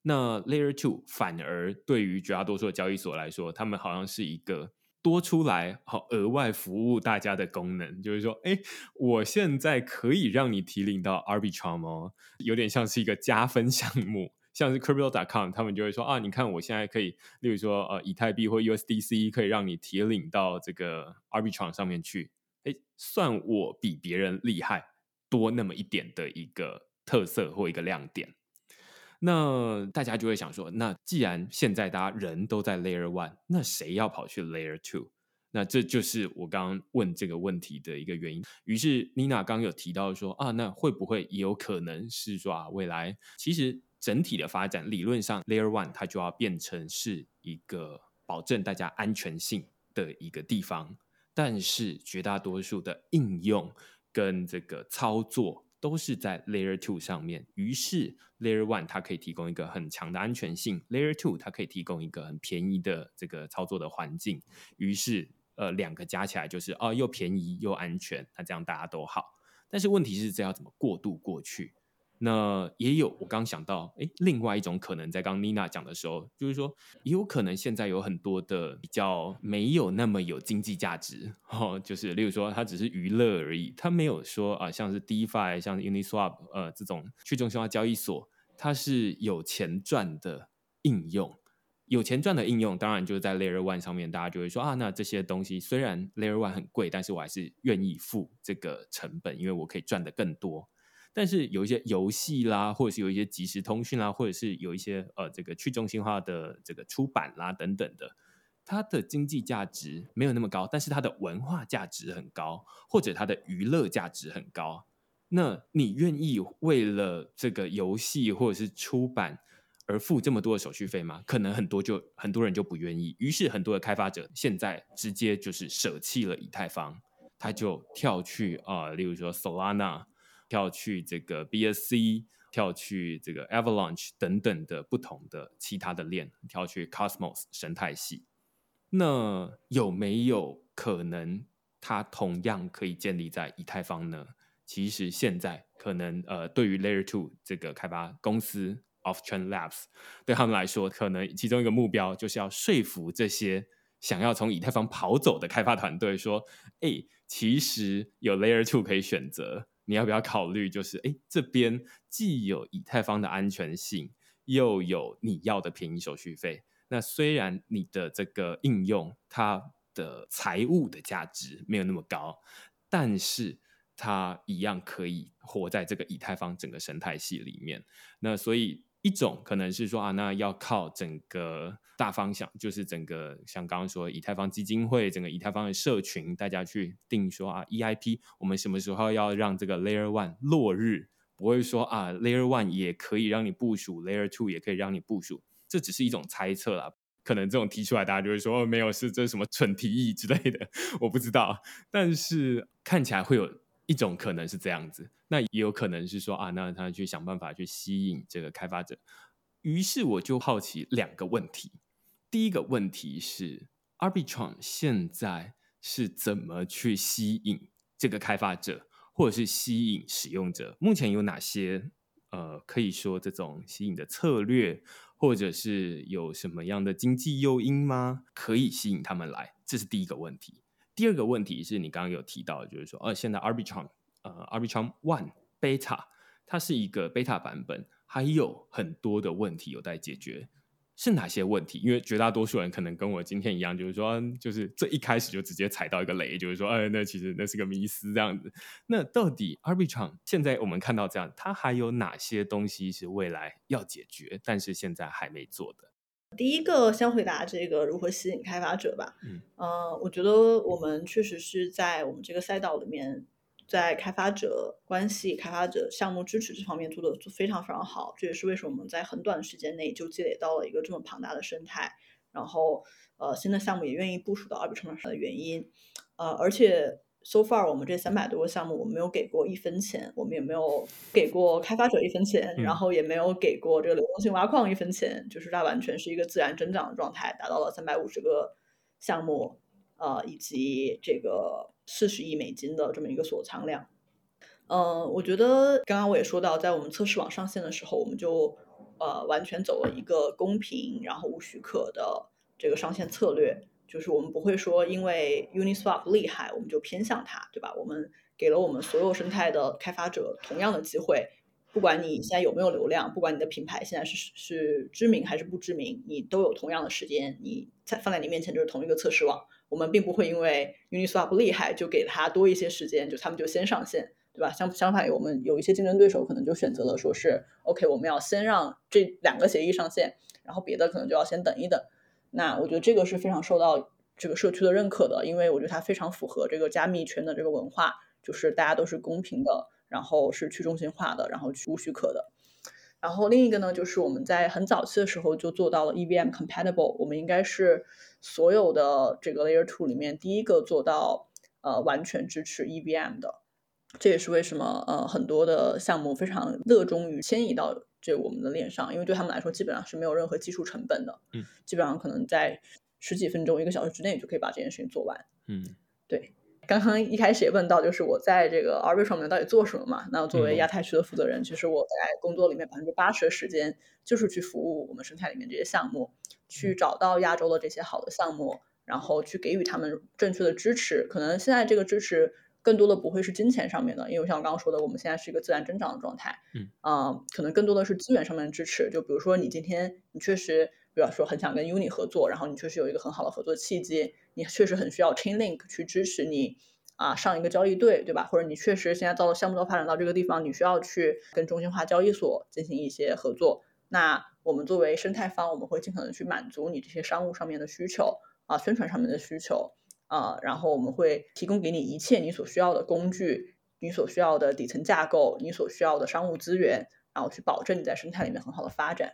那 Layer Two 反而对于绝大多数的交易所来说，他们好像是一个多出来好额外服务大家的功能，就是说，哎，我现在可以让你提领到 Arbitrum 哦，有点像是一个加分项目，像是 Crypto.com 他们就会说啊，你看我现在可以，例如说呃以太币或 USDC 可以让你提领到这个 Arbitrum 上面去，哎，算我比别人厉害多那么一点的一个特色或一个亮点。那大家就会想说，那既然现在大家人都在 Layer One，那谁要跑去 Layer Two？那这就是我刚刚问这个问题的一个原因。于是 Nina 刚有提到说啊，那会不会也有可能是说啊，未来其实整体的发展理论上 Layer One 它就要变成是一个保证大家安全性的一个地方，但是绝大多数的应用跟这个操作。都是在 Layer Two 上面，于是 Layer One 它可以提供一个很强的安全性，Layer Two 它可以提供一个很便宜的这个操作的环境，于是呃两个加起来就是哦又便宜又安全，那这样大家都好。但是问题是这要怎么过渡过去？那也有，我刚想到，哎，另外一种可能，在刚 Nina 讲的时候，就是说，也有可能现在有很多的比较没有那么有经济价值，哦，就是例如说，它只是娱乐而已，它没有说啊，像是 DeFi、像 Uniswap 呃这种去中心化交易所，它是有钱赚的应用，有钱赚的应用，当然就是在 Layer One 上面，大家就会说啊，那这些东西虽然 Layer One 很贵，但是我还是愿意付这个成本，因为我可以赚的更多。但是有一些游戏啦，或者是有一些即时通讯啦，或者是有一些呃这个去中心化的这个出版啦等等的，它的经济价值没有那么高，但是它的文化价值很高，或者它的娱乐价值很高。那你愿意为了这个游戏或者是出版而付这么多的手续费吗？可能很多就很多人就不愿意。于是很多的开发者现在直接就是舍弃了以太坊，他就跳去啊，例如说 Solana。跳去这个 BSC，跳去这个 Avalanche 等等的不同的其他的链，跳去 Cosmos 生态系。那有没有可能它同样可以建立在以太坊呢？其实现在可能呃，对于 Layer Two 这个开发公司 Off Chain Labs 对他们来说，可能其中一个目标就是要说服这些想要从以太坊跑走的开发团队说：“哎，其实有 Layer Two 可以选择。”你要不要考虑？就是，哎，这边既有以太坊的安全性，又有你要的便宜手续费。那虽然你的这个应用它的财务的价值没有那么高，但是它一样可以活在这个以太坊整个生态系里面。那所以。一种可能是说啊，那要靠整个大方向，就是整个像刚刚说以太坊基金会，整个以太坊的社群，大家去定说啊，EIP，我们什么时候要让这个 Layer One 落日？不会说啊，Layer One 也可以让你部署，Layer Two 也可以让你部署，这只是一种猜测啦。可能这种提出来，大家就会说哦，没有，是这是什么蠢提议之类的，我不知道。但是看起来会有。一种可能是这样子，那也有可能是说啊，那他去想办法去吸引这个开发者。于是我就好奇两个问题。第一个问题是，Arbitrum 现在是怎么去吸引这个开发者，或者是吸引使用者？目前有哪些呃，可以说这种吸引的策略，或者是有什么样的经济诱因吗？可以吸引他们来？这是第一个问题。第二个问题是你刚刚有提到，就是说，呃，现在 Arbitrum，呃，Arbitrum One Beta，它是一个 Beta 版本，还有很多的问题有待解决，是哪些问题？因为绝大多数人可能跟我今天一样，就是说，就是这一开始就直接踩到一个雷，就是说，哎，那其实那是个迷思这样子。那到底 Arbitrum 现在我们看到这样，它还有哪些东西是未来要解决，但是现在还没做的？第一个先回答这个如何吸引开发者吧。嗯，呃，我觉得我们确实是在我们这个赛道里面，在开发者关系、开发者项目支持这方面做的非常非常好。这也是为什么我们在很短的时间内就积累到了一个这么庞大的生态，然后呃新的项目也愿意部署到 Arbitrum 上的原因。呃，而且。So far，我们这三百多个项目，我们没有给过一分钱，我们也没有给过开发者一分钱，然后也没有给过这个流动性挖矿一分钱，就是它完全是一个自然增长的状态，达到了三百五十个项目，呃，以及这个四十亿美金的这么一个锁仓量。嗯，我觉得刚刚我也说到，在我们测试网上线的时候，我们就呃完全走了一个公平然后无许可的这个上线策略。就是我们不会说因为 Uniswap 厉害我们就偏向它，对吧？我们给了我们所有生态的开发者同样的机会，不管你现在有没有流量，不管你的品牌现在是是知名还是不知名，你都有同样的时间，你在放在你面前就是同一个测试网。我们并不会因为 Uniswap 厉害就给他多一些时间，就他们就先上线，对吧？相相反，我们有一些竞争对手可能就选择了说是 OK，我们要先让这两个协议上线，然后别的可能就要先等一等。那我觉得这个是非常受到这个社区的认可的，因为我觉得它非常符合这个加密圈的这个文化，就是大家都是公平的，然后是去中心化的，然后去无许可的。然后另一个呢，就是我们在很早期的时候就做到了 EVM compatible，我们应该是所有的这个 Layer Two 里面第一个做到呃完全支持 EVM 的。这也是为什么呃很多的项目非常热衷于迁移到这我们的链上，因为对他们来说基本上是没有任何技术成本的，嗯，基本上可能在十几分钟、一个小时之内就可以把这件事情做完，嗯，对。刚刚一开始也问到，就是我在这个 Arbitrum 面到底做什么嘛？那作为亚太区的负责人，其实我在工作里面百分之八十的时间就是去服务我们生态里面这些项目，去找到亚洲的这些好的项目，然后去给予他们正确的支持。可能现在这个支持更多的不会是金钱上面的，因为像我刚刚说的，我们现在是一个自然增长的状态，嗯，啊，可能更多的是资源上面的支持。就比如说你今天你确实，比如说很想跟 Uni 合作，然后你确实有一个很好的合作契机，你确实很需要 Chainlink 去支持你。啊，上一个交易对，对吧？或者你确实现在到了项目都发展到这个地方，你需要去跟中心化交易所进行一些合作。那我们作为生态方，我们会尽可能去满足你这些商务上面的需求啊，宣传上面的需求啊，然后我们会提供给你一切你所需要的工具，你所需要的底层架构，你所需要的商务资源，然后去保证你在生态里面很好的发展。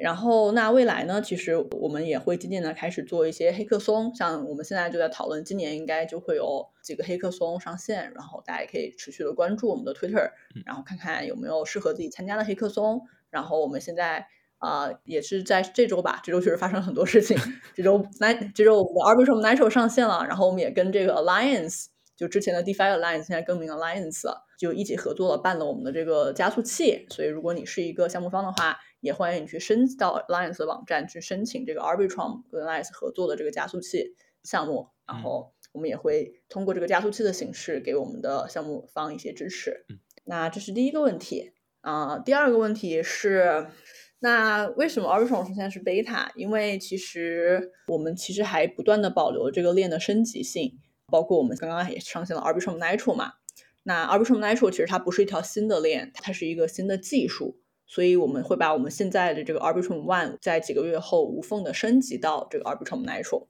然后，那未来呢？其实我们也会渐渐的开始做一些黑客松，像我们现在就在讨论，今年应该就会有几个黑客松上线，然后大家也可以持续的关注我们的 Twitter，然后看看有没有适合自己参加的黑客松。然后我们现在啊，也是在这周吧，这周确实发生了很多事情。这周 N 这周我们的 Arbitrum Nitro 上线了，然后我们也跟这个 Alliance，就之前的 DeFi Alliance 现在更名 Alliance 了，就一起合作了，办了我们的这个加速器。所以如果你是一个项目方的话，也欢迎你去申到 Alliance 的网站去申请这个 Arbitrum 跟 Alliance 合作的这个加速器项目，然后我们也会通过这个加速器的形式给我们的项目方一些支持。那这是第一个问题啊，第二个问题是，那为什么 Arbitrum 现在是 Beta？因为其实我们其实还不断的保留这个链的升级性，包括我们刚刚也上线了 Arbitrum Nitro 嘛。那 Arbitrum Nitro 其实它不是一条新的链，它是一个新的技术。所以我们会把我们现在的这个 Arbitrum One 在几个月后无缝的升级到这个 Arbitrum Nitro，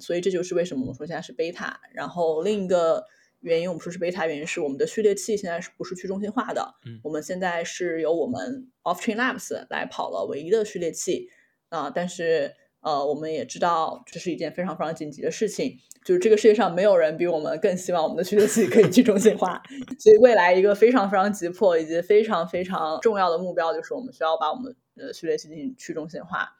所以这就是为什么我们说现在是 Beta。然后另一个原因，我们说是 Beta 原因是我们的序列器现在是不是去中心化的？我们现在是由我们 Off Chain Labs 来跑了唯一的序列器啊，但是呃，我们也知道这是一件非常非常紧急的事情。就是这个世界上没有人比我们更希望我们的序列器可以去中心化，所以未来一个非常非常急迫以及非常非常重要的目标就是我们需要把我们的序列器进行去中心化。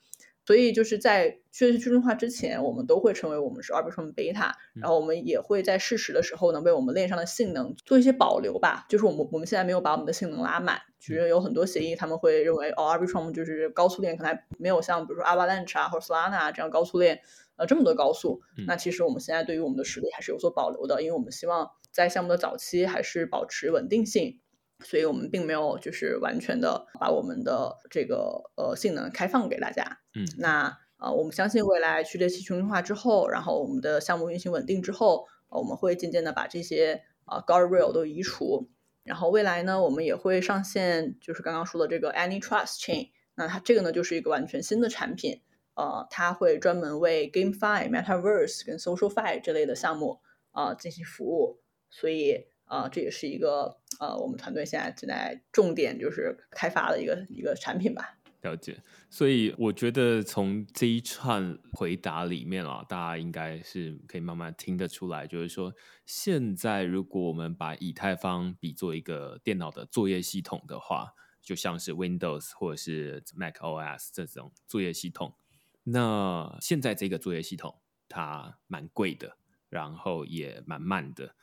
所以就是在确实去中心化之前，我们都会称为我们是 Arbitrum Beta，然后我们也会在适时的时候能为我们链上的性能做一些保留吧。就是我们我们现在没有把我们的性能拉满，其实有很多协议他们会认为哦 Arbitrum 就是高速链可能还没有像比如说 Avalanche 啊或者 Solana 这样高速链。呃，这么多高速，那其实我们现在对于我们的实力还是有所保留的，因为我们希望在项目的早期还是保持稳定性，所以我们并没有就是完全的把我们的这个呃性能开放给大家。嗯，那呃，我们相信未来去列器去中心化之后，然后我们的项目运行稳定之后，我们会渐渐的把这些呃 guardrail 都移除，然后未来呢，我们也会上线就是刚刚说的这个 Any Trust Chain，那它这个呢就是一个完全新的产品。呃，它会专门为 GameFi、Metaverse 跟 SocialFi 这类的项目啊进行服务，所以啊，这也是一个呃，我们团队现在正在重点就是开发的一个一个产品吧。了解，所以我觉得从这一串回答里面啊，大家应该是可以慢慢听得出来，就是说，现在如果我们把以太坊比作一个电脑的作业系统的话，就像是 Windows 或者是 Mac OS 这种作业系统。那现在这个作业系统它蛮贵的，然后也蛮慢的。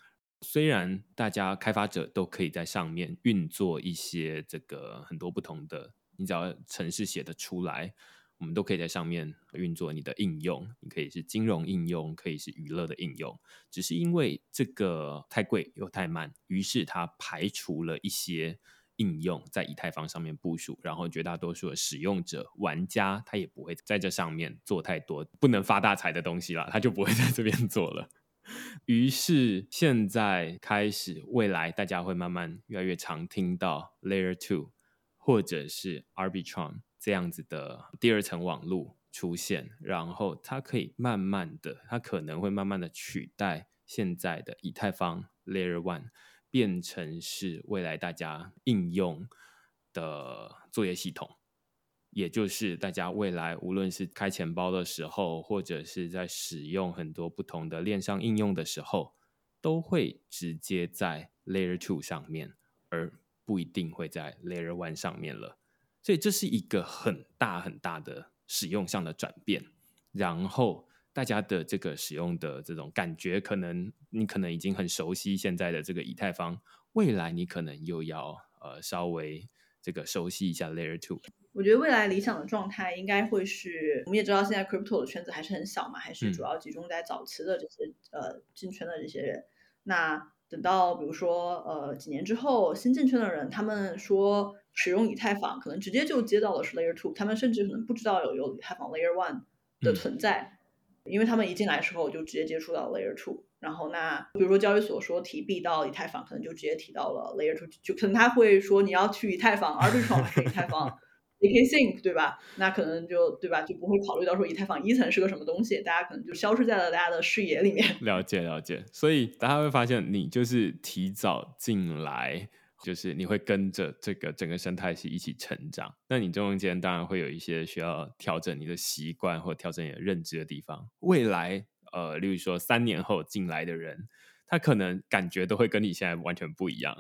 虽然大家开发者都可以在上面运作一些这个很多不同的，你只要程式写的出来，我们都可以在上面运作你的应用，你可以是金融应用，可以是娱乐的应用。只是因为这个太贵又太慢，于是它排除了一些应用在以太坊上面部署，然后绝大多数的使用者、玩家他也不会在这上面做太多不能发大财的东西了，他就不会在这边做了。于是现在开始，未来大家会慢慢越来越常听到 Layer Two 或者是 Arbitrum。这样子的第二层网络出现，然后它可以慢慢的，它可能会慢慢的取代现在的以太坊 Layer One，变成是未来大家应用的作业系统，也就是大家未来无论是开钱包的时候，或者是在使用很多不同的链上应用的时候，都会直接在 Layer Two 上面，而不一定会在 Layer One 上面了。所以这是一个很大很大的使用上的转变，然后大家的这个使用的这种感觉，可能你可能已经很熟悉现在的这个以太坊，未来你可能又要呃稍微这个熟悉一下 Layer Two。我觉得未来理想的状态应该会是，我们也知道现在 Crypto 的圈子还是很小嘛，还是主要集中在早期的这些呃进圈的这些人。那等到比如说呃几年之后新进圈的人，他们说。使用以太坊可能直接就接到的是 Layer Two，他们甚至可能不知道有有以太坊 Layer One 的存在，因为他们一进来时候就直接接触到 Layer Two，然后那比如说交易所说提币到以太坊，可能就直接提到了 Layer Two，就可能他会说你要去以太坊，Arbitrum 还是以太坊 zk-sync 对吧？那可能就对吧，就不会考虑到说以太坊一层是个什么东西，大家可能就消失在了大家的视野里面。了解了解，所以大家会发现你就是提早进来。就是你会跟着这个整个生态系一起成长，那你中间当然会有一些需要调整你的习惯或调整你的认知的地方。未来，呃，例如说三年后进来的人，他可能感觉都会跟你现在完全不一样。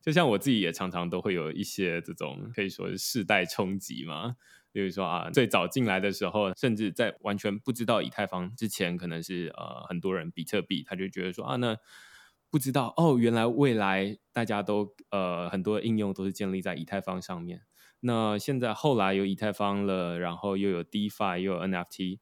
就像我自己也常常都会有一些这种可以说是世代冲击嘛。比如说啊，最早进来的时候，甚至在完全不知道以太坊之前，可能是呃很多人比特币，他就觉得说啊那。不知道哦，原来未来大家都呃很多应用都是建立在以太坊上面。那现在后来有以太坊了，然后又有 DeFi，又有 NFT，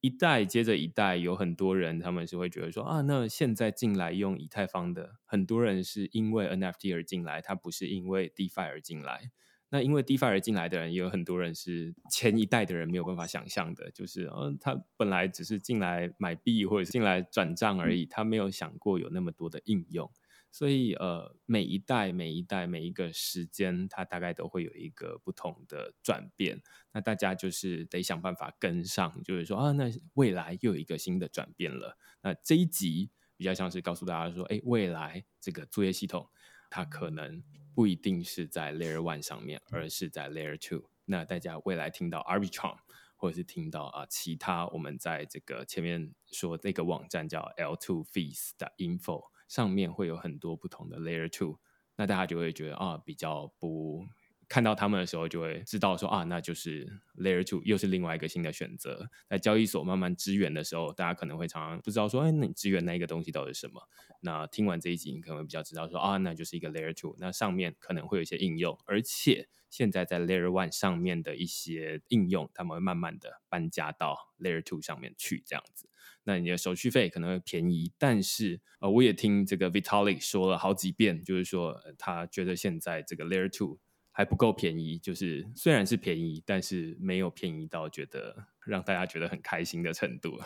一代接着一代，有很多人他们是会觉得说啊，那现在进来用以太坊的很多人是因为 NFT 而进来，他不是因为 DeFi 而进来。那因为 DeFi 而进来的人，也有很多人是前一代的人没有办法想象的，就是呃，他本来只是进来买币或者是进来转账而已，他没有想过有那么多的应用。所以呃，每一代、每一代、每一个时间，它大概都会有一个不同的转变。那大家就是得想办法跟上，就是说啊，那未来又有一个新的转变了。那这一集比较像是告诉大家说，哎，未来这个作业系统它可能。不一定是在 Layer One 上面，而是在 Layer Two。那大家未来听到 Arbitrum，或者是听到啊其他我们在这个前面说那个网站叫 L2 Fees 的 Info 上面会有很多不同的 Layer Two，那大家就会觉得啊比较不。看到他们的时候，就会知道说啊，那就是 Layer Two 又是另外一个新的选择。在交易所慢慢支援的时候，大家可能会常常不知道说，哎，那你支援那一个东西到底是什么？那听完这一集，你可能会比较知道说啊，那就是一个 Layer Two，那上面可能会有一些应用，而且现在在 Layer One 上面的一些应用，他们会慢慢的搬家到 Layer Two 上面去，这样子。那你的手续费可能会便宜，但是呃，我也听这个 Vitalik 说了好几遍，就是说他觉得现在这个 Layer Two。还不够便宜，就是虽然是便宜，但是没有便宜到觉得让大家觉得很开心的程度。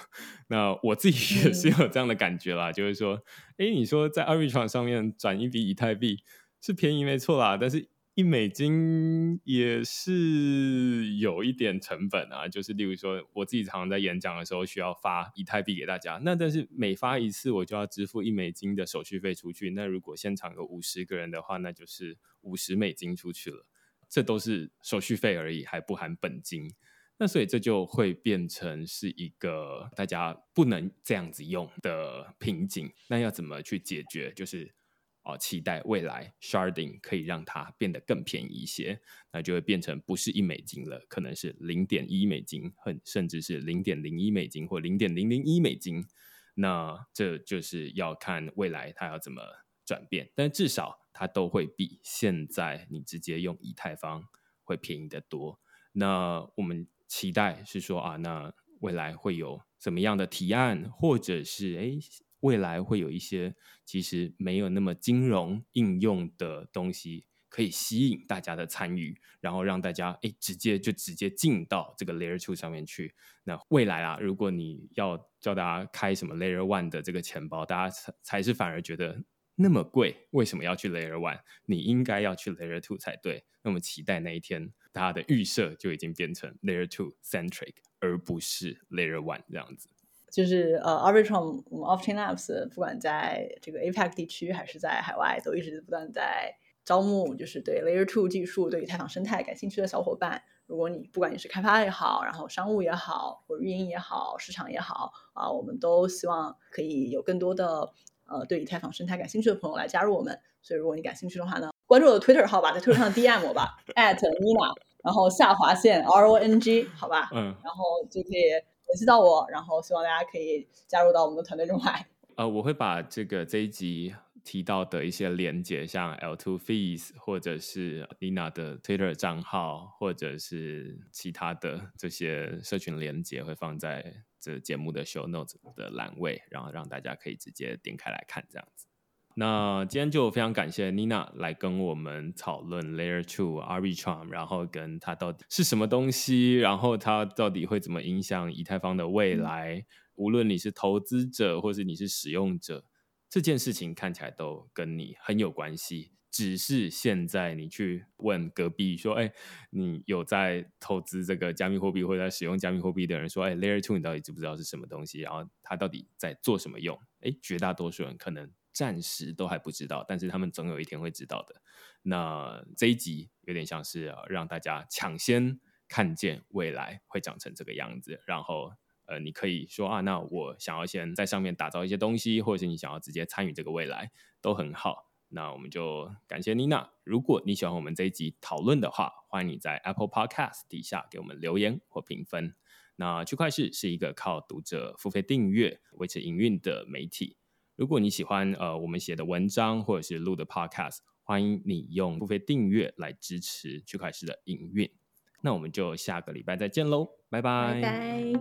那我自己也是有这样的感觉啦，就是说，哎，你说在 Arbitrum 上面转一笔以太币是便宜没错啦，但是。一美金也是有一点成本啊，就是例如说，我自己常常在演讲的时候需要发以太币给大家，那但是每发一次我就要支付一美金的手续费出去，那如果现场有五十个人的话，那就是五十美金出去了，这都是手续费而已，还不含本金，那所以这就会变成是一个大家不能这样子用的瓶颈，那要怎么去解决？就是。哦，期待未来 sharding 可以让它变得更便宜一些，那就会变成不是一美金了，可能是零点一美金，很甚至是零点零一美金或零点零零一美金。那这就是要看未来它要怎么转变，但至少它都会比现在你直接用以太坊会便宜的多。那我们期待是说啊，那未来会有怎么样的提案，或者是哎，未来会有一些其实没有那么金融应用的东西。可以吸引大家的参与，然后让大家哎直接就直接进到这个 Layer Two 上面去。那未来啊，如果你要叫大家开什么 Layer One 的这个钱包，大家才才是反而觉得那么贵，为什么要去 Layer One？你应该要去 Layer Two 才对。那么期待那一天，大家的预设就已经变成 Layer Two centric，而不是 Layer One 这样子。就是呃，Arbitrum 我们 Chain Labs 不管在这个 APEC 地区还是在海外，都一直不断在。招募就是对 Layer Two 技术、对以太坊生态感兴趣的小伙伴。如果你不管你是开发也好，然后商务也好，或运营也好，市场也好啊，我们都希望可以有更多的呃对以太坊生态感兴趣的朋友来加入我们。所以如果你感兴趣的话呢，关注我的 Twitter 号吧，在 Twitter 上 DM 我吧，@Nina，然后下划线 RONG，好吧，嗯，然后就可以联系到我，然后希望大家可以加入到我们的团队中来。呃，我会把这个这一集。提到的一些连接，像 L two Fees，或者是 Nina 的 Twitter 账号，或者是其他的这些社群连接，会放在这节目的 Show Notes 的栏位，然后让大家可以直接点开来看这样子。那今天就非常感谢 Nina 来跟我们讨论 Layer Two Arbitrum，然后跟它到底是什么东西，然后它到底会怎么影响以太坊的未来。无论你是投资者，或是你是使用者。这件事情看起来都跟你很有关系，只是现在你去问隔壁说：“哎，你有在投资这个加密货币或者在使用加密货币的人说：‘哎，Layer Two 你到底知不知道是什么东西？然后它到底在做什么用？’哎，绝大多数人可能暂时都还不知道，但是他们总有一天会知道的。那这一集有点像是让大家抢先看见未来会长成这个样子，然后。呃，你可以说啊，那我想要先在上面打造一些东西，或者是你想要直接参与这个未来，都很好。那我们就感谢妮娜。如果你喜欢我们这一集讨论的话，欢迎你在 Apple Podcast 底下给我们留言或评分。那区块市是一个靠读者付费订阅维持营运的媒体。如果你喜欢呃我们写的文章或者是录的 Podcast，欢迎你用付费订阅来支持区块师的营运。那我们就下个礼拜再见喽，拜拜。